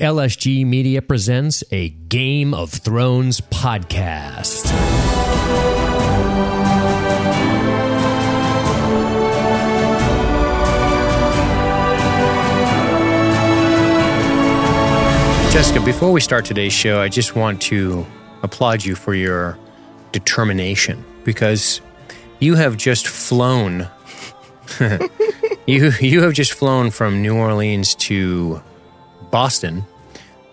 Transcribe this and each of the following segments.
LSG Media presents a Game of Thrones podcast. Jessica, before we start today's show, I just want to applaud you for your determination because you have just flown. you you have just flown from New Orleans to Boston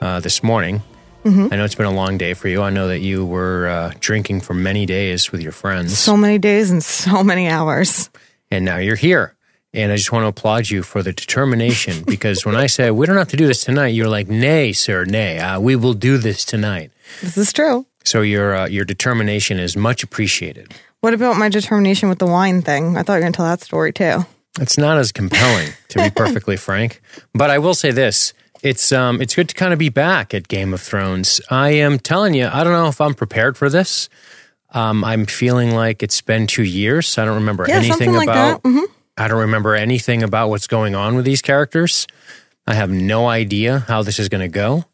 uh, this morning. I know it's been a long day for you. I know that you were uh, drinking for many days with your friends, So many days and so many hours. and now you're here. And I just want to applaud you for the determination because when I said we don't have to do this tonight, you're like, "Nay, sir, nay, uh, we will do this tonight." This is true. So your uh, your determination is much appreciated. What about my determination with the wine thing? I thought you were going to tell that story too. It's not as compelling, to be perfectly frank. But I will say this: it's um, it's good to kind of be back at Game of Thrones. I am telling you, I don't know if I'm prepared for this. Um, I'm feeling like it's been two years. I don't remember Yeah, anything like about. that. hmm I don't remember anything about what's going on with these characters. I have no idea how this is going to go.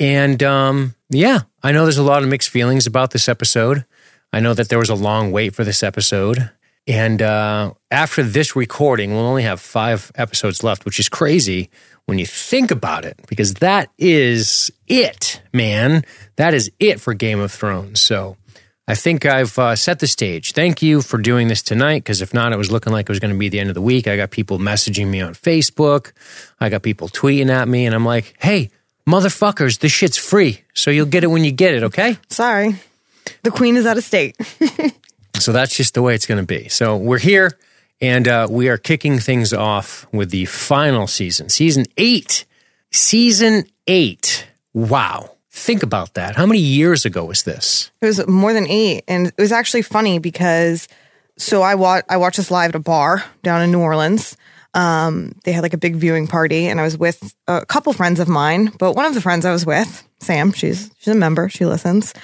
And um, yeah, I know there's a lot of mixed feelings about this episode. I know that there was a long wait for this episode. And uh, after this recording, we'll only have five episodes left, which is crazy when you think about it, because that is it, man. That is it for Game of Thrones. So I think I've uh, set the stage. Thank you for doing this tonight, because if not, it was looking like it was going to be the end of the week. I got people messaging me on Facebook. I got people tweeting at me, and I'm like, hey, motherfuckers, this shit's free. So you'll get it when you get it, okay? Sorry. The queen is out of state. So that's just the way it's going to be. So we're here and uh, we are kicking things off with the final season, season eight. Season eight. Wow. Think about that. How many years ago was this? It was more than eight. And it was actually funny because so I wa- I watched this live at a bar down in New Orleans. Um, they had like a big viewing party and I was with a couple friends of mine, but one of the friends I was with, Sam, she's she's a member, she listens.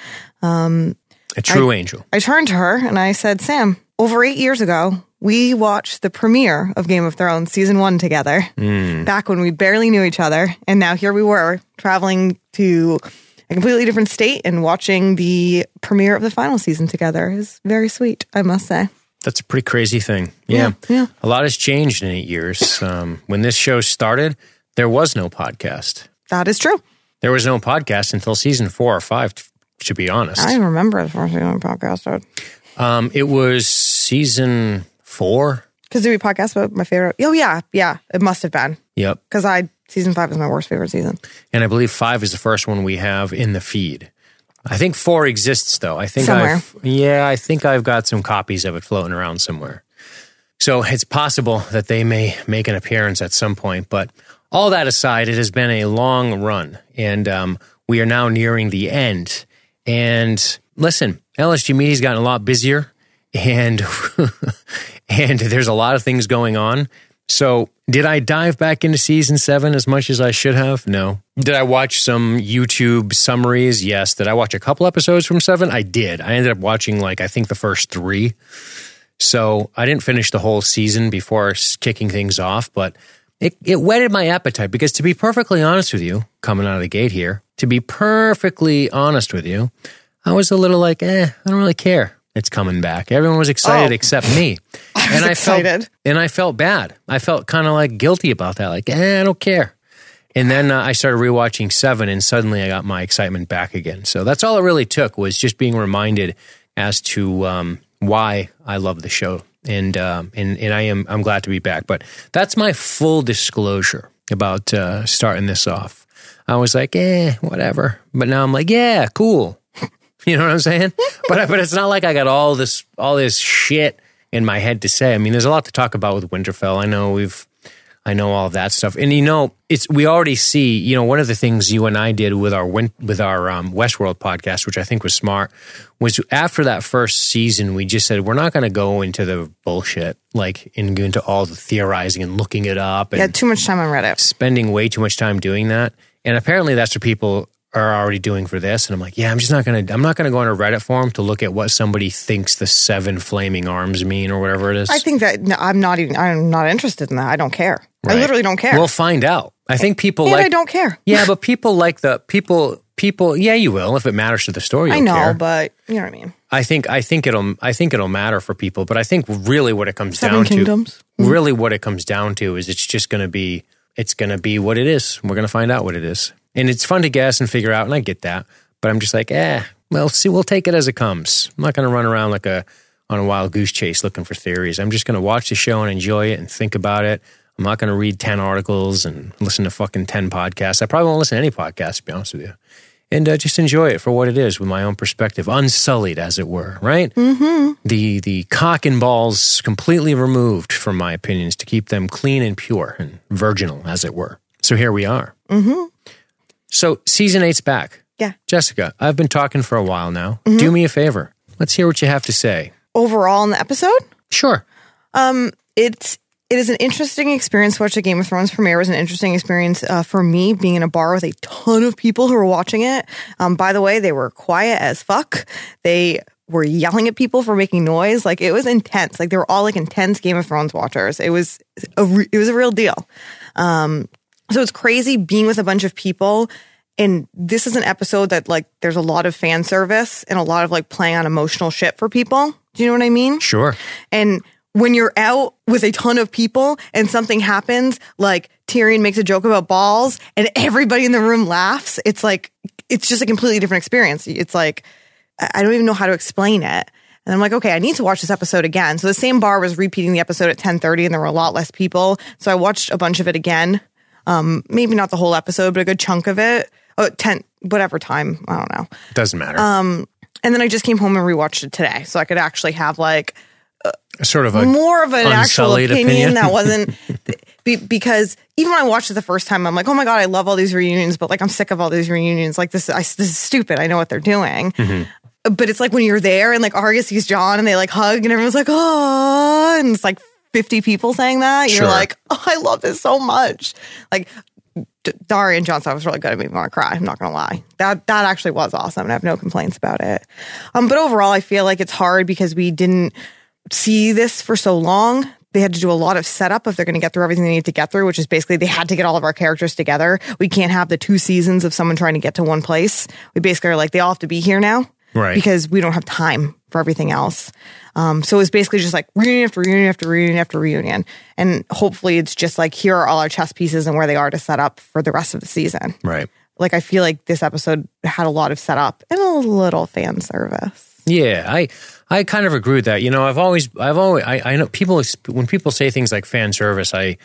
A true angel. I turned to her and I said, Sam, over eight years ago, we watched the premiere of Game of Thrones season one together back when we barely knew each other. And now here we were traveling to a completely different state and watching the premiere of the final season together. is very sweet, I must say. That's a pretty crazy thing. Yeah. yeah. A lot has changed in eight years. Um, when this show started, there was no podcast. That is true. There was no podcast until season four or five, t- to be honest. I remember the first season podcast. Um, it was season four. Because did we podcast about my favorite? Oh, yeah. Yeah. It must have been. Yep. Because I, season five is my worst favorite season. And I believe five is the first one we have in the feed. I think four exists though. I think Somewhere. I've yeah, I think I've got some copies of it floating around somewhere. So it's possible that they may make an appearance at some point. But all that aside, it has been a long run, and um, we are now nearing the end. And listen, LSG Media's gotten a lot busier, and and there's a lot of things going on. So, did I dive back into season seven as much as I should have? No. Did I watch some YouTube summaries? Yes. Did I watch a couple episodes from seven? I did. I ended up watching like I think the first three. So I didn't finish the whole season before kicking things off, but it, it whetted my appetite because to be perfectly honest with you, coming out of the gate here, to be perfectly honest with you, I was a little like, eh, I don't really care. It's coming back. Everyone was excited Oh. except me. was and I felt and I felt bad. I felt kind of like guilty about that. Like, eh, I don't care. And then uh, I started rewatching Seven, and suddenly I got my excitement back again. So that's all it really took was just being reminded as to um, why I love the show, and um, and and I am I'm glad to be back. But that's my full disclosure about uh, starting this off. I was like, eh, whatever. But now I'm like, yeah, cool. You know what I'm saying? but but it's not like I got all this all this shit in my head to say. I mean, there's a lot to talk about with Winterfell. I know we've I know all that stuff, and you know, it's we already see. You know, one of the things you and I did with our win, with our um, Westworld podcast, which I think was smart, was after that first season, we just said we're not going to go into the bullshit, like and go into all the theorizing and looking it up and Yeah, too much time on Reddit. spending way too much time doing that. And apparently that's what people are already doing for this. And I'm like, yeah, I'm just not gonna I'm not gonna go on a Reddit forum to look at what somebody thinks the seven flaming arms mean or whatever it is. I think that no, I'm not even, I'm not interested in that. I don't care. I literally don't care. We'll find out. I think people and like I don't care. Yeah, but people like the people people yeah, you will if it matters to the story. I know, care. but you know what I mean. I think I think it'll I think it'll matter for people, but I think really what it comes Seven down Kingdoms. to really what it comes down to is it's just going to be it's going to be what it is. We're going to find out what it is. And it's fun to guess and figure out and I get that, but I'm just like, "Eh, well, see we'll take it as it comes." I'm not going to run around like a on a wild goose chase looking for theories. I'm just going to watch the show and enjoy it and think about it. I'm not going to read 10 articles and listen to fucking 10 podcasts. I probably won't listen to any podcasts, to be honest with you. And uh, just enjoy it for what it is with my own perspective, unsullied, as it were, right? Mm-hmm. The, the cock and balls completely removed from my opinions to keep them clean and pure and virginal, as it were. So here we are. Mm-hmm. So season eight's back. Yeah. Jessica, I've been talking for a while now. Do me a favor. Let's hear what you have to say. Overall in the episode, Sure. it's it is an interesting experience to watch the Game of Thrones premiere. It was an interesting experience uh, for me being in a bar with a ton of people who were watching it. Um, by the way, they were quiet as fuck. They were yelling at people for making noise. Like it was intense. Like they were all like intense Game of Thrones watchers. It was a re- it was a real deal. Um, so it's crazy being with a bunch of people. And this is an episode that like there's a lot of fan service and a lot of like playing on emotional shit for people. Do you know what I mean? Sure. And when you're out with a ton of people and something happens, like Tyrion makes a joke about balls and everybody in the room laughs, it's like, it's just a completely different experience. It's like, I don't even know how to explain it. And I'm like, okay, I need to watch this episode again. So the same bar was repeating the episode at 1030 and there were a lot less people. So I watched a bunch of it again. Um, maybe not the whole episode, but a good chunk of it. Oh, 10, whatever time. I don't know. Doesn't matter. Um, and then I just came home and rewatched it today. So I could actually have like, a sort of a more of an actual opinion, opinion. that wasn't be, because even when I watched it the first time, I'm like, oh my god, I love all these reunions, but like I'm sick of all these reunions. Like this, I, this is stupid. I know what they're doing. Mm-hmm. But it's like when you're there and like Arya sees Jon and they like hug and everyone's like, oh, and it's like 50 people saying that. You're Sure. like, oh, I love this so much. Like D- Daria and Jon stuff was really good. It made me want to cry. I'm not gonna lie. That that actually was awesome, and I have no complaints about it. Um, but overall, I feel like it's hard because we didn't see this for so long. They had to do a lot of setup if they're going to get through everything they need to get through, which is basically they had to get all of our characters together. We can't have the two seasons of someone trying to get to one place. We basically are like, they all have to be here now. Right. Because we don't have time for everything else. Um, so it's basically just like reunion after reunion after reunion after reunion. And hopefully it's just like, here are all our chess pieces and where they are to set up for the rest of the season. right. Like, I feel like this episode had a lot of setup and a little fan service. Yeah, I I kind of agree with that. You know, I've always I've always I, I know people when people say things like fan service, I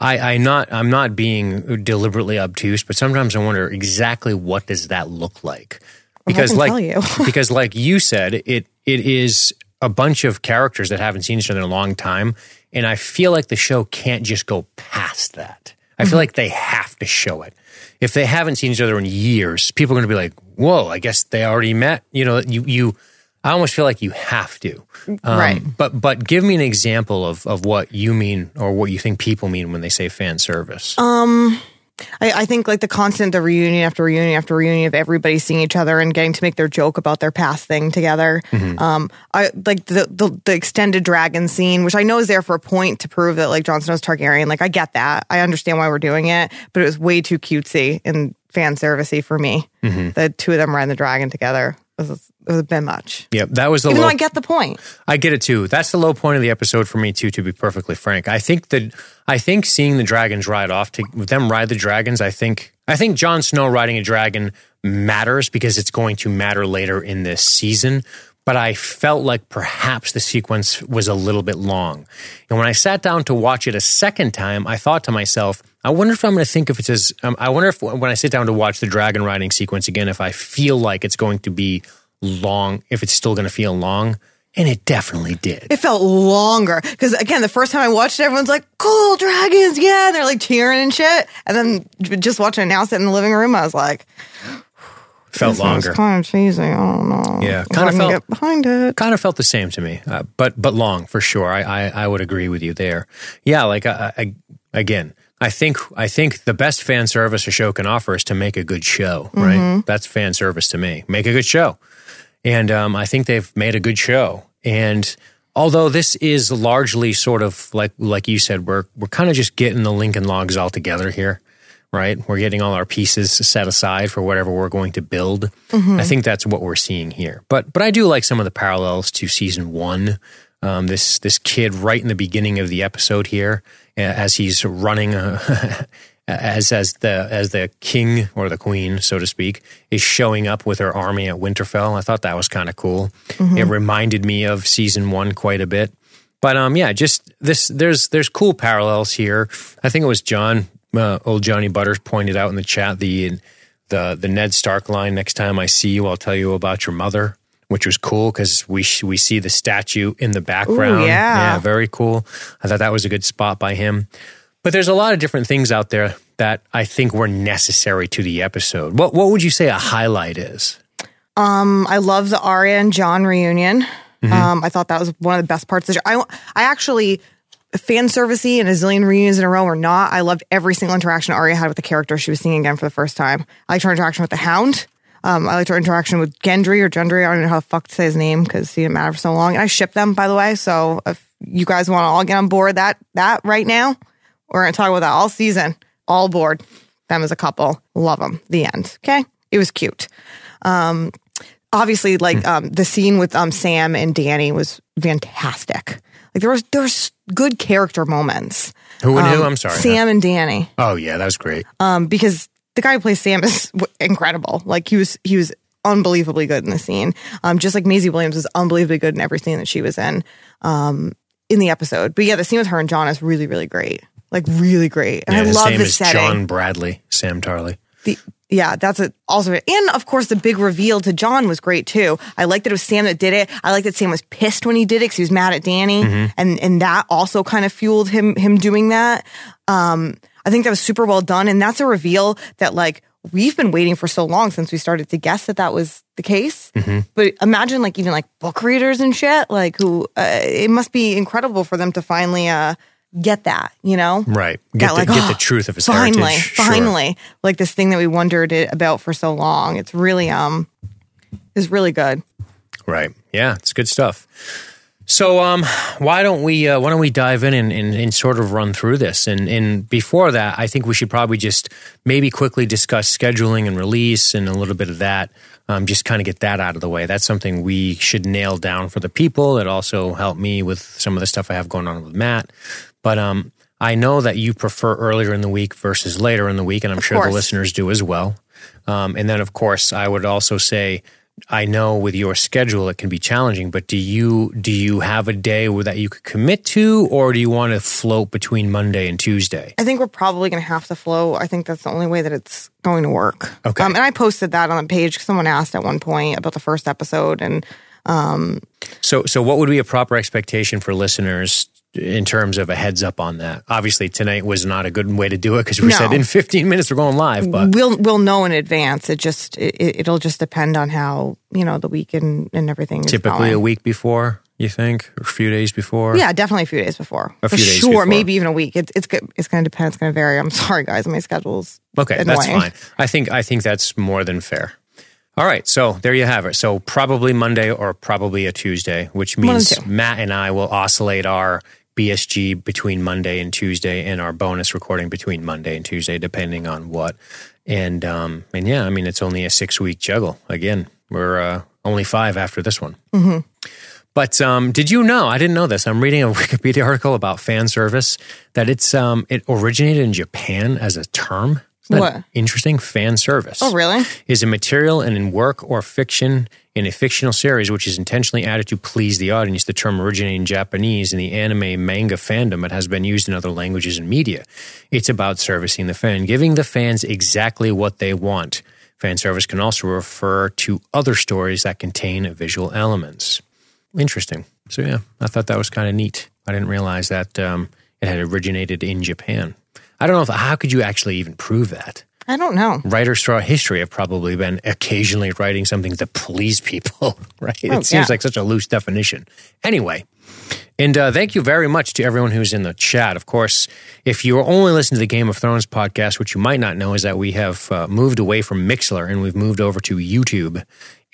I I not I'm not being deliberately obtuse, but sometimes I wonder exactly what does that look like? Because can like tell you. because like you said, it it is a bunch of characters that haven't seen each other in a long time, and I feel like the show can't just go past that. I Mm-hmm. feel like they have to show it. If they haven't seen each other in years, people are going to be like, "Whoa, I guess they already met." You know, you you. I almost feel like you have to, Um, Right. But but give me an example of of what you mean or what you think people mean when they say fan service. I, I think like the constant, the reunion after reunion after reunion of everybody seeing each other and getting to make their joke about their past thing together. Um, I like the, the the extended dragon scene, which I know is there for a point to prove that like Jon Snow's Targaryen. Like I get that, I understand why we're doing it, but it was way too cutesy and fan servicey for me. The two of them riding the dragon together bit much. yeah, that was the Even low, though I get the point. I get it too. That's the low point of the episode for me too. To be perfectly frank, I think that I think seeing the dragons ride off to with them ride the dragons. I think I think Jon Snow riding a dragon matters because it's going to matter later in this season. But I felt like perhaps the sequence was a little bit long. And when I sat down to watch it a second time, I thought to myself, I wonder if I'm going to think if it's as, um, I wonder if when I sit down to watch the dragon riding sequence again, if I feel like it's going to be long, if it's still going to feel long. And it definitely did. It felt longer because again, the first time I watched it, everyone's like, "Cool dragons, yeah!" They're like cheering and shit. And then just watching it now, sit in the living room, I was like, felt "This longer. kind of cheesy. I don't know. Yeah, kinda I felt- get behind it. kind of felt the same to me, uh, but but long for sure. I, I I would agree with you there. Yeah, like I, I, again, I think I think the best fan service a show can offer is to make a good show. Right, that's fan service to me. Make a good show, and um, I think they've made a good show. And although this is largely sort of like like you said, we're we're kind of just getting the Lincoln Logs all together here. right? We're getting all our pieces set aside for whatever we're going to build. I think that's what we're seeing here. But but I do like some of the parallels to season one. Um, this this kid right in the beginning of the episode here, as he's running, uh, as as the as the king or the queen, so to speak, is showing up with her army at Winterfell. I thought that was kind of cool. It reminded me of season one quite a bit. But um, yeah, just this. There's there's cool parallels here. I think it was John, uh, old Johnny Butters, pointed out in the chat the the the Ned Stark line. Next time I see you, I'll tell you about your mother, which was cool because we we see the statue in the background. yeah. yeah, very cool. I thought that was a good spot by him. But there's a lot of different things out there that I think were necessary to the episode. What what would you say a highlight is? Um, I love the Arya and Jon reunion. Um, I thought that was one of the best parts of the show. I, I actually fan servicey and a zillion reunions in a row or not. I loved every single interaction Arya had with the character she was seeing again for the first time. I liked her interaction with the Hound. Um, I liked her interaction with Gendry or Gendry. I don't know how the fuck to say his name because he didn't matter for so long. And I ship them, by the way. So if you guys want to all get on board that that right now, we're going to talk about that all season. All aboard. Them as a couple. Love them. The end. Okay. It was cute. Um, obviously, like um, the scene with um, Sam and Danny was fantastic. Like there was there's good character moments. Who and who? Um, I'm sorry. Sam and Danny. Oh yeah, that was great. Um, because the guy who plays Sam is w- incredible. Like he was he was unbelievably good in the scene. Um, just like Maisie Williams was unbelievably good in every scene that she was in. Um, in the episode. But yeah, the scene with her and Jon is really really great. Like really great. And Yeah, I love same the as setting. John Bradley, Sam Tarly. The, yeah, that's a, also and of course the big reveal to Jon was great too. I liked that it was Sam that did it. I liked that Sam was pissed when he did it because he was mad at Danny, and and that also kind of fueled him him doing that. Um, I think that was super well done, and that's a reveal that like we've been waiting for so long since we started to guess that that was the case. But imagine like even like book readers and shit, like who uh, it must be incredible for them to finally uh get that, you know? Right. Get, the, like, get oh, the truth of his finally, heritage. Sure. finally, like this thing that we wondered it about for so long. It's really um, is really good. Right. Yeah, it's good stuff. So, um, why don't we uh, why don't we dive in and, and, and sort of run through this? And and before that, I think we should probably just maybe quickly discuss scheduling and release and a little bit of that. Um, just kind of get that out of the way. That's something we should nail down for the people. It also helped me with some of the stuff I have going on with Matt. But um, I know that you prefer earlier in the week versus later in the week, and I'm sure the listeners do as well. Um, and then, of course, I would also say, I know with your schedule it can be challenging, but do you do you have a day that you could commit to, or do you want to float between Monday and Tuesday? I think we're probably going to have to flow. I think that's the only way that it's going to work. Okay. Um, and I posted that on the page. Someone asked at one point about the first episode, and So, so what would be a proper expectation for listeners in terms of a heads up on that? Obviously, tonight was not a good way to do it because we No. said in 15 minutes we're going live, but we'll we'll know in advance. It just it, it'll just depend on how you know the week and, and everything. Is typically a week before, you think, or a few days before. Yeah, definitely a few days before. A For few days sure, before. maybe even a week. It, it's. It's going to depend. It's going to vary. I'm sorry, guys. My schedule's Okay, annoying. that's fine. I think I think that's more than fair. All right, so there you have it. So probably Monday or probably a Tuesday, which means. Matt and I will oscillate our BSG between Monday and Tuesday, and our bonus recording between Monday and Tuesday, depending on what. And um, and yeah, I mean it's only a six week juggle. Again, we're uh, only five after this one. Mm-hmm. But um, did you know? I didn't know this. I'm reading a Wikipedia article about fan service that it's um, it originated in Japan as a term. Isn't What? interesting? Fan service. Oh, really? Is a material and in work or fiction in a fictional series which is intentionally added to please the audience. The term originating in Japanese in the anime manga fandom, it has been used in other languages and media. It's about servicing the fan, giving the fans exactly what they want. Fan service can also refer to other stories that contain visual elements. Interesting. So yeah, I thought that was kind of neat. I didn't realize that um, it had originated in Japan. I don't know if how could you actually even prove that. I don't know. Writers throughout history have probably been occasionally writing something to please people, right? Oh, it seems yeah. like such a loose definition. Anyway, and uh, thank you very much to everyone who's in the chat. Of course, if you are only listening to the Game of Thrones podcast, which you might not know is that we have uh, moved away from Mixer and we've moved over to YouTube.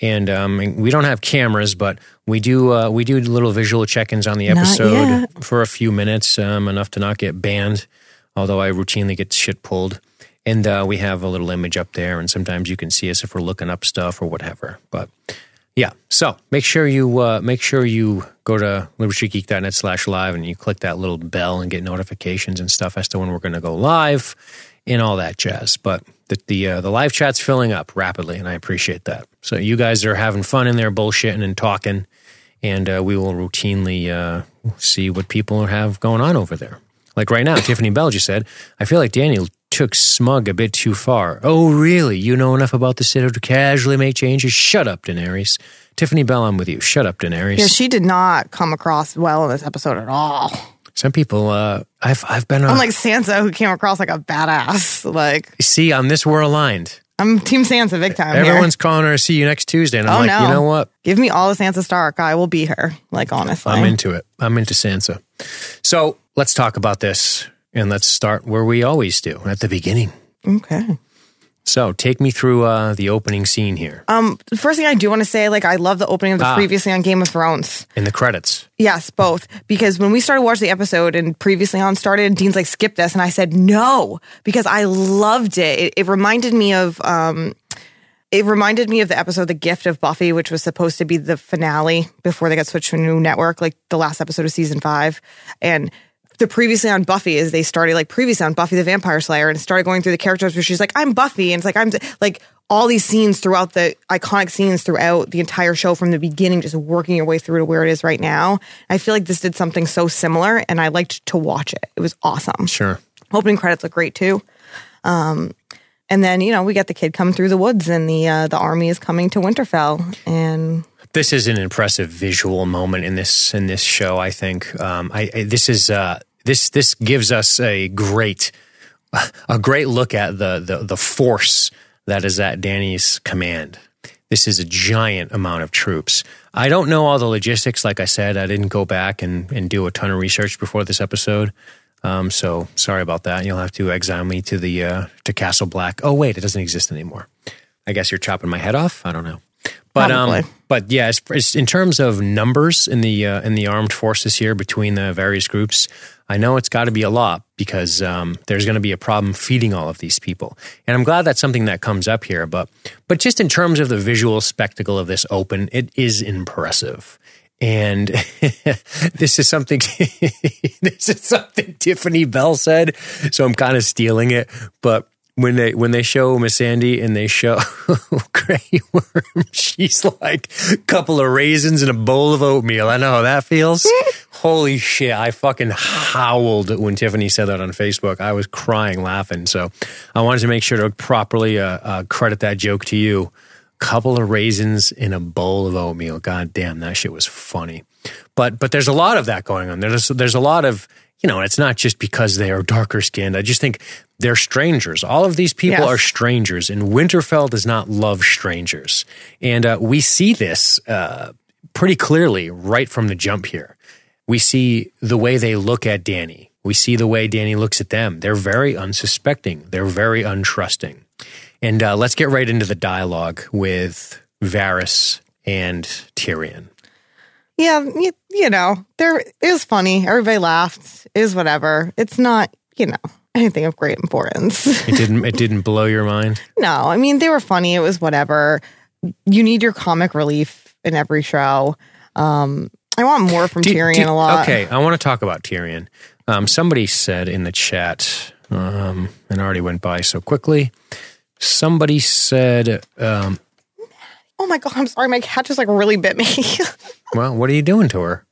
And um, we don't have cameras, but we do uh, we do little visual check-ins on the episode for a few minutes, um, enough to not get banned. Although I routinely get shit pulled. and uh, we have a little image up there. And sometimes you can see us if we're looking up stuff or whatever. But yeah, so make sure you uh, make sure you go to libertygeek.net slash live and you click that little bell and get notifications and stuff as to when we're going to go live and all that jazz. But the the, uh, the live chat's filling up rapidly, and I appreciate that. So you guys are having fun in there, bullshitting and talking, and uh, we will routinely uh, see what people have going on over there. Like right now, Tiffany Bell just said, "I feel like Daniel took smug a bit too far." Oh, really? You know enough about the city to casually make changes? Shut up, Daenerys. Tiffany Bell, I'm with you. Shut up, Daenerys. Yeah, she did not come across well in this episode at all. Some people, uh, I've I've been. Uh, I'm like Sansa, who came across like a badass. Like, see, on this we're aligned. I'm Team Sansa big time. here. Everyone's calling her. See you next Tuesday, and I'm Oh, like, no. you know what? Give me all the Sansa Stark. I will be her. Like, honestly. I'm into it. I'm into Sansa. So let's talk about this, and let's start where we always do at the beginning. okay. So take me through uh, the opening scene here Um, the first thing I do want to say, like, I love the opening of the Ah. previously on Game of Thrones. in the credits. Yes, both. Because when we started watching the episode and previously on started, Dean's like, skip this. And I said, no, because I loved it. It, it reminded me of, um, it reminded me of the episode The Gift of Buffy, which was supposed to be the finale before they got switched to a new network, like the last episode of season five. And the previously on Buffy is they started like previously on Buffy the Vampire Slayer and started going through the characters where she's like, I'm Buffy. And it's like, I'm like all these scenes throughout the iconic scenes throughout the entire show from the beginning, just working your way through to where it is right now. I feel like this did something so similar and I liked to watch it. It was awesome. Sure. Opening credits look great too. Um, and then, you know, we got the kid coming through the woods and the, uh, the army is coming to Winterfell and This is an impressive visual moment in this in this show. I think um, I, I this is uh, this this gives us a great a great look at the the the force that is at Danny's command. This is a giant amount of troops. I don't know all the logistics. Like I said, I didn't go back and, and do a ton of research before this episode. Um, so sorry about that. You'll have to exile me to the uh, to Castle Black. Oh wait, it doesn't exist anymore. I guess you're chopping my head off. I don't know. But um, but yeah, it's, it's in terms of numbers in the uh, in the armed forces here between the various groups, I know it's got to be a lot because um, there's going to be a problem feeding all of these people, and I'm glad that's something that comes up here. But but just in terms of the visual spectacle of this open, it is impressive. And this is something this is something Tiffany Bell said, so I'm kind of stealing it. But when they when they show Missandei and they show Grey Worm, she's like a couple of raisins and a bowl of oatmeal. I know how that feels. Holy shit! I fucking howled when Tiffany said that on Facebook. I was crying laughing. So I wanted to make sure to properly uh, uh, credit that joke to you. Couple of raisins in a bowl of oatmeal. God damn, that shit was funny. But but there's a lot of that going on. There's there's a lot of you know, and it's not just because they are darker skinned. I just think they're strangers. All of these people Yes. are strangers, and Winterfell does not love strangers. And uh, we see this uh, pretty clearly right from the jump here. We see the way they look at Danny. We see the way Danny looks at them. They're very unsuspecting. They're very untrusting. And uh, let's get right into the dialogue with Varys and Tyrion. Yeah, you, you know, there it was funny. Everybody laughed. It was whatever. It's not, you know, anything of great importance. It didn't. it didn't blow your mind. no, I mean they were funny. It was whatever. You need your comic relief in every show. Um, I want more from Do- Tyrion a lot. Okay, I want to talk about Tyrion. Um, somebody said in the chat, um, and already went by so quickly. Somebody said, um, Oh my god, I'm sorry. My cat just like really bit me. "Well, what are you doing to her?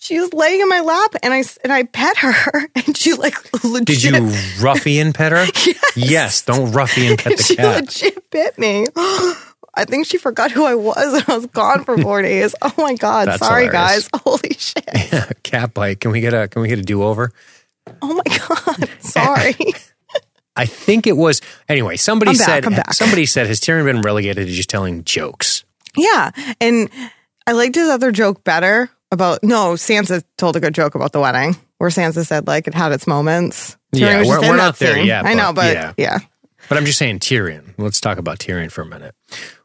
she was laying in my lap, and I, and I pet her, and she like legit. Did you ruffian pet her? yes. Don't ruffian pet the she cat. legit bit me. I think she forgot who I was and I was gone for four days. Oh my god! That's Sorry, hilarious. guys. Holy shit! cat bite. Can we get a Can we get a do over? Oh my god! Sorry. I think it was anyway. Somebody I'm said. I'm back. Somebody said has Tyrion been relegated to just telling jokes? yeah, and I liked his other joke better about. No, Sansa told a good joke about the wedding where Sansa said like it had its moments. Yeah, Tyrion just we're- we're not there scene. yet, I know, but but yeah. yeah. But I'm just saying Tyrion. Let's talk about Tyrion for a minute.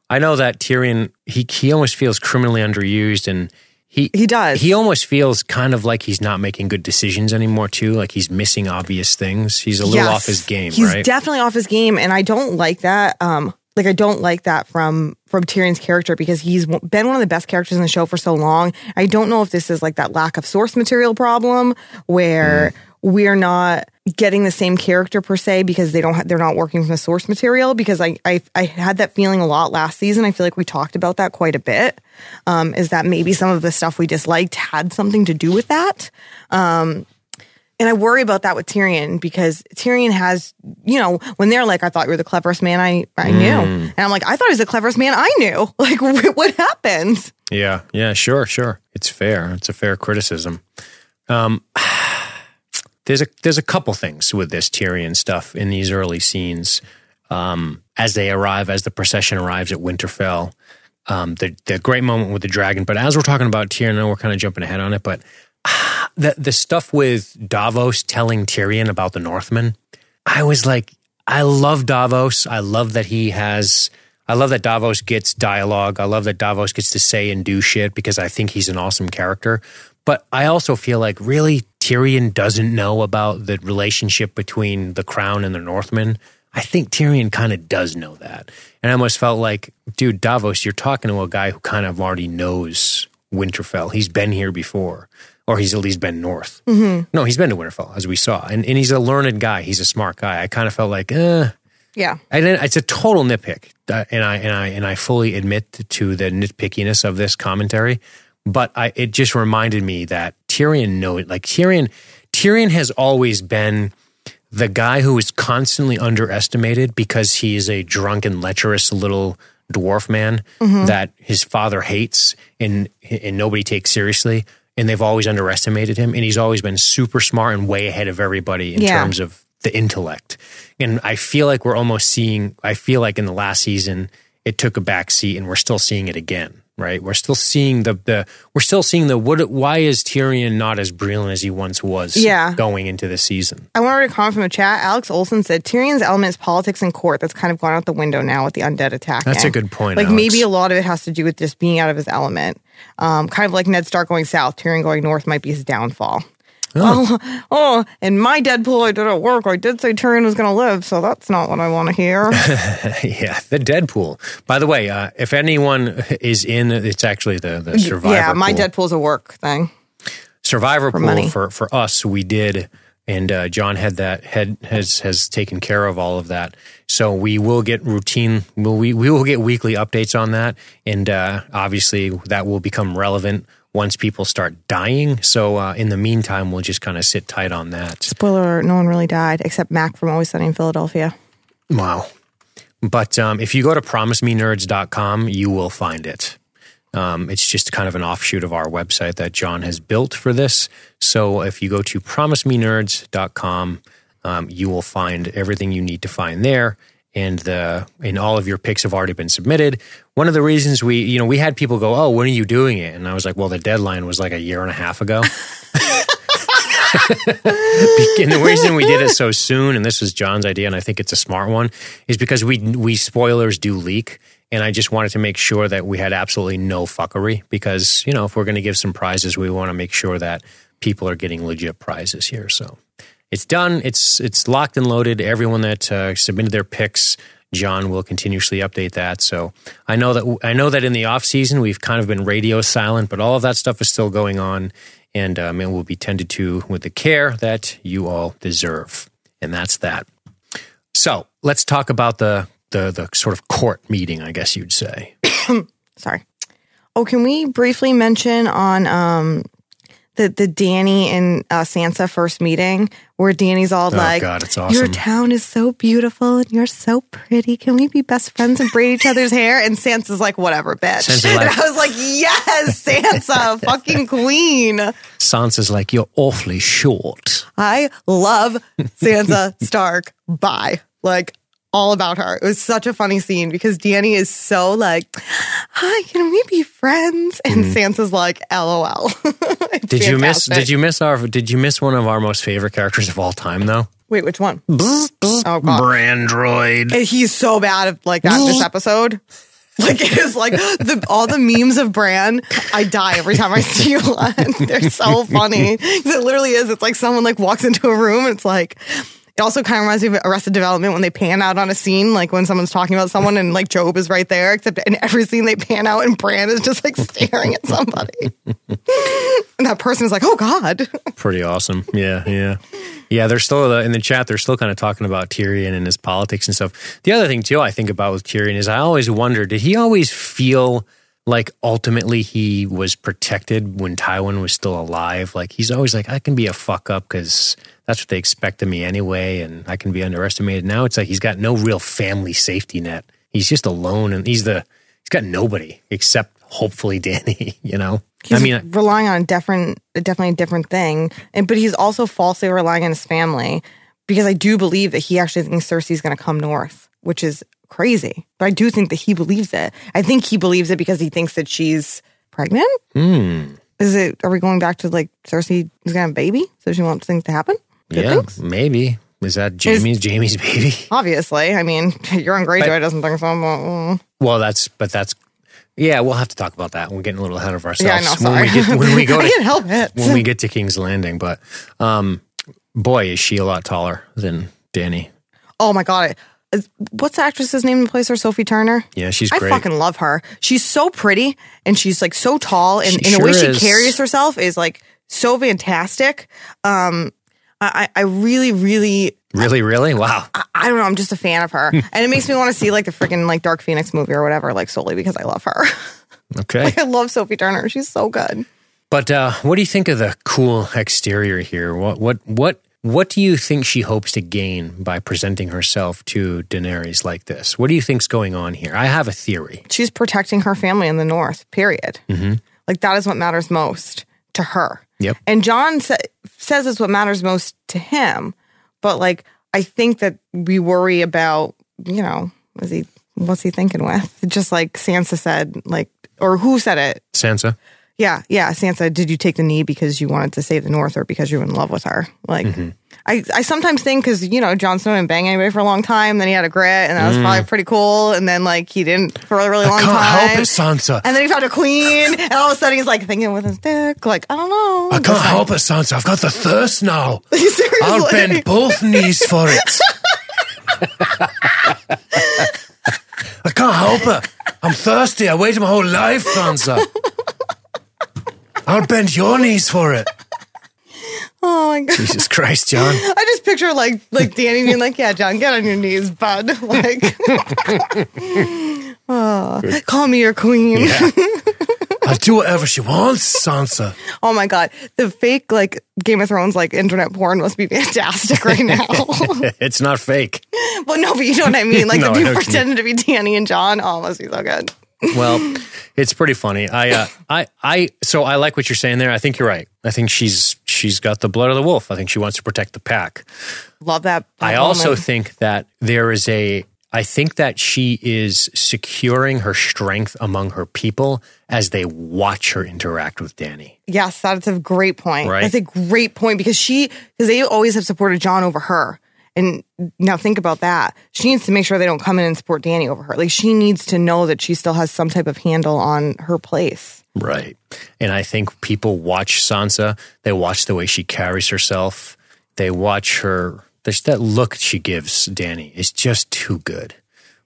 I know that Tyrion he he almost feels criminally underused and He He does. He almost feels kind of like he's not making good decisions anymore too. Like he's missing obvious things. He's a little Yes. off his game, He's right? definitely off his game, and I don't like that. Um, like I don't like that from from Tyrion's character because he's been one of the best characters in the show for so long. I don't know if this is like that lack of source material problem where Hmm. We're not getting the same character per se because they don't ha- they're not working from the source material because I, I I had that feeling a lot last season. I feel like we talked about that quite a bit. Um, is that maybe some of the stuff we disliked had something to do with that? Um, and I worry about that with Tyrion because Tyrion has, you know, when they're like, I thought you were the cleverest man I, I knew. And I'm like, I thought he was the cleverest man I knew. Like, wh- what happened? Yeah, yeah, sure, sure. It's fair. It's a fair criticism. Um, there's a there's a couple things with this Tyrion stuff in these early scenes. Um, as they arrive, as the procession arrives at Winterfell, um, the the great moment with the dragon. But as we're talking about Tyrion, we're kind of jumping ahead on it, but ah, the the stuff with Davos telling Tyrion about the Northmen, I was like, I love Davos. I love that he has. I love that Davos gets dialogue. I love that Davos gets to say and do shit because I think he's an awesome character. But I also feel like really Tyrion doesn't know about the relationship between the Crown and the Northmen. I think Tyrion kind of does know that. And I almost felt like, dude, Davos, you're talking to a guy who kind of already knows Winterfell. He's been here before, or he's at least been north. No, he's been to Winterfell, as we saw. And, and he's a learned guy. He's a smart guy. I kind of felt like, eh, Yeah. It's a total nitpick, uh, and I and I and I fully admit to the nitpickiness of this commentary. But I, it just reminded me that Tyrion know like Tyrion. Tyrion has always been the guy who is constantly underestimated because he is a drunken, lecherous little dwarf man mm-hmm. that his father hates and and nobody takes seriously. And they've always underestimated him, and he's always been super smart and way ahead of everybody in Yeah. terms of the intellect. And I feel like we're almost seeing, I feel like in the last season, it took a back seat and we're still seeing it again, right? We're still seeing the, the we're still seeing the, what, why is Tyrion not as brilliant as he once was Yeah. going into the season? I wanted to comment from the chat. Alex Olson said Tyrion's element is politics and court. That's kind of gone out the window now with the undead attack. That's a good point, Like Alex. maybe a lot of it has to do with just being out of his element. Um, kind of like Ned Stark going south, Tyrion going north might be his downfall. Oh, oh, and my Deadpool, I didn't work. I did say Tyrion was going to live, so that's not what I want to hear. yeah, the Deadpool. By the way, uh, if anyone is in, it's actually the, the Survivor yeah, my pool. Deadpool's a work thing. Survivor pool money. for for us we did and uh, John had that had has has taken care of all of that so we will get routine we'll, we we will get weekly updates on that and uh, obviously that will become relevant once people start dying so uh, in the meantime we'll just kind of sit tight on that Spoiler: No one really died except Mac from Always Sunny in Philadelphia. wow but um, if you go to promiseminerds.com you will find it Um, it's just kind of an offshoot of our website that John has built for this. So if you go to promiseminerds.com, um, you will find everything you need to find there. And the and all of your picks have already been submitted. One of the reasons we, you know, we had people go, "Oh, when are you doing it?" And I was like, "Well, the deadline was like a year and a half ago." and the reason we did it so soon, and this was John's idea, and I think it's a smart one, is because we we spoilers do leak, and I just wanted to make sure that we had absolutely no fuckery. Because you know, if we're going to give some prizes, we want to make sure that people are getting legit prizes here. So it's done. It's it's locked and loaded. Everyone that uh, submitted their picks. John will continuously update that. So I know that I know that in the off season we've kind of been radio silent, but all of that stuff is still going on, and um, it will be tended to with the care that you all deserve. And that's that. So let's talk about the the the sort of court meeting, I guess you'd say. Sorry. Oh, can we briefly mention on um the the Danny and uh, Sansa first meeting where Danny's all like, Oh, God, it's "Your town is so beautiful and you're so pretty. Can we be best friends and braid each other's hair?" And Sansa's like, "Whatever, bitch." Sansa's and I was like, "Yes, Sansa, fucking queen." Sansa's like, "You're awfully short." I love Sansa Stark. Bye. Like all about her. It was such a funny scene because Danny is so like, "Hi, can we be friends?" And mm-hmm. Sansa's like, "LOL." Did you miss? Did you miss our? Did you miss one of our most favorite characters of all time, though? Wait, which one? Oh god. Brandroid. And He's so bad at like that this episode. Like it is like the all the memes of Bran. I die every time I see one. They're so funny. It literally is. It's like someone like walks into a room. And it's like it also kind of reminds me of Arrested Development when they pan out on a scene, like when someone's talking about someone and like Job is right there. Except in every scene they pan out and Bran is just like staring at somebody, and that person is like, "Oh God." Pretty awesome. Yeah, yeah. Yeah, they're still uh, in the chat. They're still kind of talking about Tyrion and his politics and stuff. The other thing too, I think about with Tyrion is I always wonder: did he always feel like ultimately he was protected when Tywin was still alive? Like he's always like, I can be a fuck up because that's what they expect of me anyway, and I can be underestimated. Now it's like he's got no real family safety net. He's just alone, and he's the he's got nobody except hopefully Danny. You know, He's I mean, relying on a different, definitely a different thing, and but he's also falsely relying on his family because I do believe that he actually thinks Cersei's going to come north, which is crazy. But I do think that he believes it. I think he believes it because he thinks that she's pregnant. hmm. Is it? Are we going back to like Cersei is to have a baby, so she wants things to happen? Good yeah, things? maybe. Is that Jaime's Jaime's baby? Obviously, I mean, Euron Greyjoy doesn't think so. But, mm. Well, that's but that's yeah. We'll have to talk about that. We're getting a little ahead of ourselves yeah, I know. Sorry, when we get when we go I to can't help it. when we get to King's Landing. But um, boy, is she a lot taller than Danny. oh my god, what's the actress's name that plays her? Sophie Turner. Yeah, she's I fucking love her. She's so pretty and she's like so tall and, She and the way sure she is. carries herself is like so fantastic. Um, I, I really, really, really, really, wow. I, I don't know. I'm just a fan of her, and it makes me want to see like the freaking like Dark Phoenix movie or whatever, like solely because I love her. Okay, I love Sophie Turner. She's so good. but uh, what do you think of the cool exterior here? What what what what do you think she hopes to gain by presenting herself to Daenerys like this? What do you think's going on here? I have a theory. She's protecting her family in the North. Period. Mm-hmm. Like that is what matters most to her. Yep. And Jon sa- says it's what matters most to him. But like, I think that we worry about, you know, is he, what's he thinking with? Just like Sansa said, like, or who said it? Sansa. Yeah. Yeah. Sansa, did you take the knee because you wanted to save the North or because you were in love with her? Like, Mm-hmm. I, I sometimes think because, you know, Jon Snow didn't bang anybody for a long time. Then he had Ygritte and that was probably pretty cool. And then like he didn't for a really long Mm. Can't time. help it, Sansa. And then he found a queen, and all of a sudden he's like thinking with his dick, like I don't know. I can't help it, Sansa. I've got the thirst now. I'll bend both knees for it. I can't help it. I'm thirsty. I waited my whole life, Sansa. I'll bend your knees for it. Oh my god! Jesus Christ, John. I just picture like like Danny being like, "Yeah, Jon, get on your knees, bud." Like, oh, call me your queen. I'll do whatever she wants, Sansa. Oh my god, the fake like Game of Thrones like internet porn must be fantastic right now. It's not fake. but no, but you know what I mean. Like No, the I know people what you mean. pretending to be Danny and Jon. Oh, it must be so good. Well, it's pretty funny. I, uh, I, I. So I like what you're saying there. I think you're right. I think she's she's got the blood of the wolf. I think she wants to protect the pack. Love that. I that also think that there is a. I think that she is securing her strength among her people as they watch her interact with Danny. Yes, that's a great point. Right. That's a great point because she because they always have supported Jon over her. And now think about that. She needs to make sure they don't come in and support Danny over her. Like she needs to know that she still has some type of handle on her place. Right. And I think people watch Sansa. They watch the way she carries herself. They watch her. There's that look she gives Danny is just too good.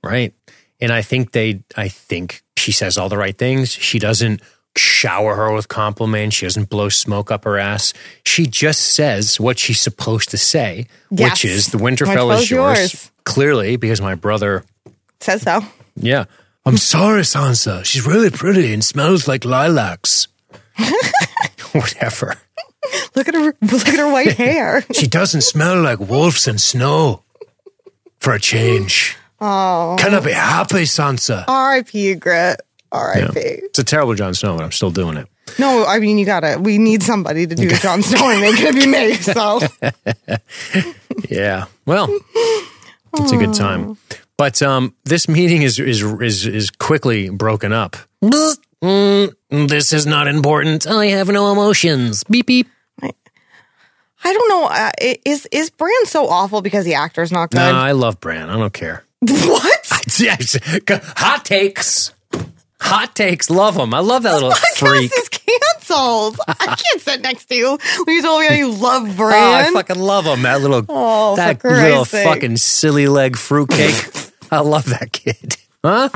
Right. And I think they, I think she says all the right things. She doesn't shower her with compliments. She doesn't blow smoke up her ass. She just says what she's supposed to say, Yes. which is the Winterfell is yours. yours. Clearly, because my brother Says so. yeah. I'm sorry, Sansa. She's really pretty and smells like lilacs. Whatever. Look at her look at her white hair. She doesn't smell like wolves and snow. For a change. Oh. Can I be happy, Sansa? R.I.P. Ygritte. R.I.P. It's a terrible Jon Snow, but I'm still doing it. No, I mean you gotta we need somebody to do Jon Snow and it gonna be me. So Yeah. Well, it's a good time. But um, this meeting is is is is quickly broken up. Mm, this is not important. I have no emotions. Beep beep. I don't know. Uh, is is Bran so awful because the actor's not good? No, I love Bran. I don't care. what? Hot takes. Hot takes, love them. I love that little freak. Is canceled. I can't sit next to you when you told me how you love Oh, I Bran. fucking love him. That little, Oh, for that Christ's little sake. fucking silly leg fruitcake. I love that kid. Huh?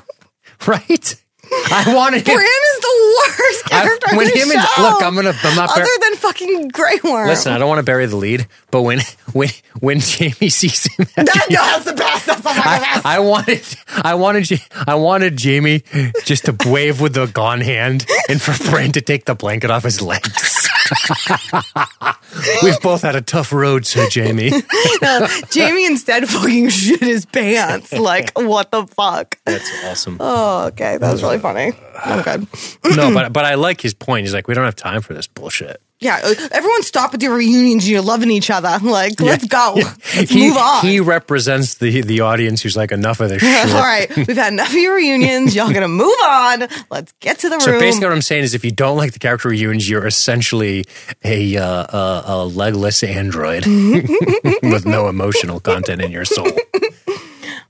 Right? I wanted him. Bran is the worst I- character when in the him show. and look, I'm gonna. I'm not. Other Bar- than fucking Grey Worm. listen, I don't want to bury the lead, but when when when Jaime sees him, at That, no, that's the best. That's the fucking I, best. I wanted, I wanted, I wanted Jaime just to wave with the gone hand, and for Bran to take the blanket off his legs. We've both had a tough road, Sir Jaime. No, Jaime instead fucking shit his pants. Like, what the fuck? That's awesome. Oh, okay. That was really funny. I'm good. No, but but I like his point. He's like, we don't have time for this bullshit. Yeah, uh, everyone stop with the reunions. You're loving each other. Like, let's go. Let's he, move on. He represents the the audience who's like, enough of this shit. All right, we've had enough of your reunions. Y'all gonna move on. Let's get to the So room. So basically, what I'm saying is, if you don't like the character reunions, you're essentially a uh, a, a legless android with no emotional content in your soul.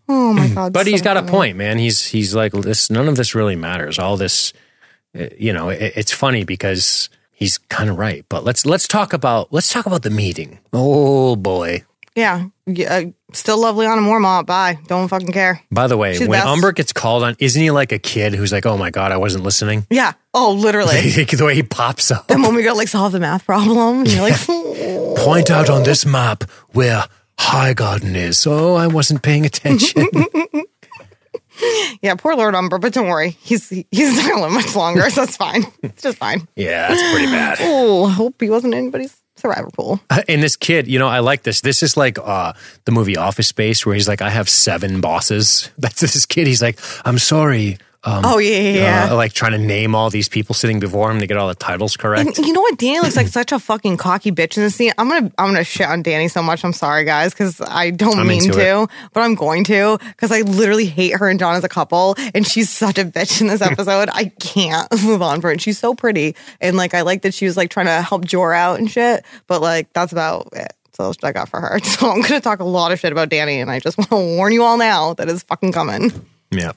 oh my god! But so he's got a point, man. He's he's like this. None of this really matters. All this, uh, you know, it, it's funny because he's kind of right. But let's let's talk about let's talk about the meeting. Oh boy. Yeah, yeah uh, still love Lyanna Mormont. Bye. Don't fucking care. By the way, She's when best. Umber gets called on, isn't he like a kid who's like, "Oh my god, I wasn't listening"? Yeah. Oh, literally. the way he pops up. the moment we go like solve the math problem, and you're like, Point out on this map where High Garden is. Oh, I wasn't paying attention. yeah, poor Lord Umber. But don't worry, he's he's not gonna live much longer, so it's fine. It's just fine. yeah, that's pretty bad. Oh, hope he wasn't anybody's survivor pool. And this kid, you know, I like this. This is like uh, the movie Office Space, where he's like, I have seven bosses. That's this kid. He's like, I'm sorry. Um, Oh yeah, yeah. yeah. uh, like trying to name all these people sitting before him to get all the titles correct. And you know what? Dany looks like such a fucking cocky bitch in this scene. I'm gonna I'm gonna shit on Dany so much. I'm sorry, guys, because I don't I'm mean to, but I'm going to because I literally hate her and Jon as a couple, and she's such a bitch in this episode. I can't move on from it. She's so pretty, and like I like that she was like trying to help Jor out and shit, but like that's about it. So I got for her. So I'm gonna talk a lot of shit about Dany, and I just want to warn you all now that it's fucking coming. yeah.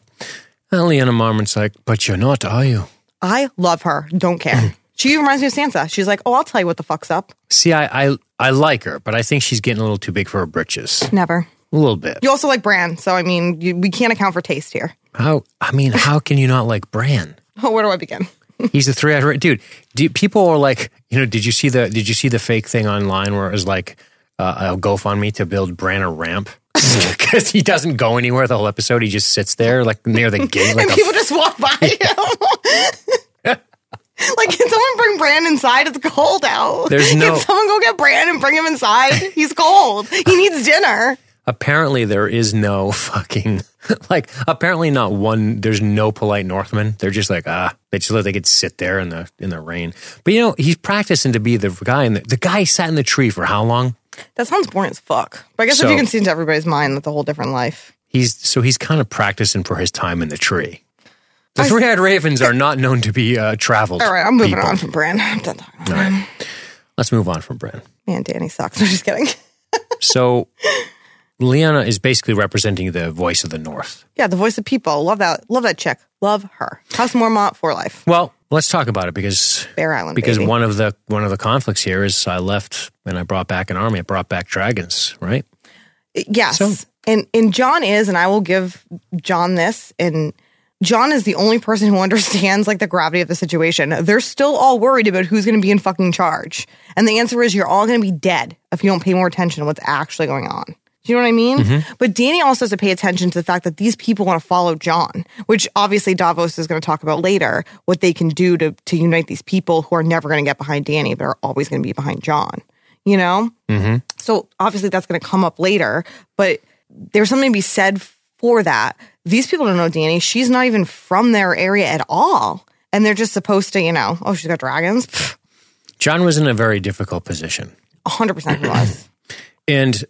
Lyanna Mormont's like, but you're not, are you? I love her. Don't care. Mm. She reminds me of Sansa. She's like, oh, I'll tell you what the fuck's up. See, I, I I like her, but I think she's getting a little too big for her britches. Never. A little bit. You also like Bran, so I mean, you, we can't account for taste here. How? I mean, how can you not like Bran? Oh, where do I begin? He's a three-eyed dude. Do, people are like, you know, did you see the did you see the fake thing online where it was like uh, a GoFundMe to build Bran a ramp because he doesn't go anywhere the whole episode. He just sits there like near the gate, like and a, people just walk by him. like, can someone bring Bran inside? It's cold out. There's no- Can someone go get Bran and bring him inside? He's cold. He needs dinner. apparently there is no fucking like apparently not one. There's no polite Northman. They're just like ah, they just let they could sit there in the in the rain. But you know, he's practicing to be the guy in the the guy sat in the tree for how long? That sounds boring as fuck. But I guess So- if you can see into everybody's mind, that's a whole different life. He's so he's kind of practicing for his time in the tree. The three-eyed ravens are not known to be uh, traveled. All right, I'm moving people. on from Bran. I'm done talking about him. Let's move on from Bran. Man, Dany sucks. I'm just kidding. So, Lyanna is basically representing the voice of the North. Yeah, the voice of people. Love that. Love that chick. Love her. House Mormont for life. Well, let's talk about it because Bear Island. because baby. one of the one of the conflicts here is I left and I brought back an army. I brought back dragons, right? Yes. So- and and Jon is, and I will give Jon this, and Jon is the only person who understands like the gravity of the situation. They're still all worried about who's going to be in fucking charge. And the answer is you're all going to be dead if you don't pay more attention to what's actually going on. Do you know what I mean? Mm-hmm. But Dany also has to pay attention to the fact that these people want to follow Jon, which obviously Davos is going to talk about later, what they can do to, to unite these people who are never going to get behind Dany, but are always going to be behind Jon, you know? Mm-hmm. So obviously that's going to come up later, but there's something to be said for that. These people don't know Dany. She's not even from their area at all. And they're just supposed to, you know, oh, she's got dragons. Pfft, Jon was in a very difficult position. 100% he was. and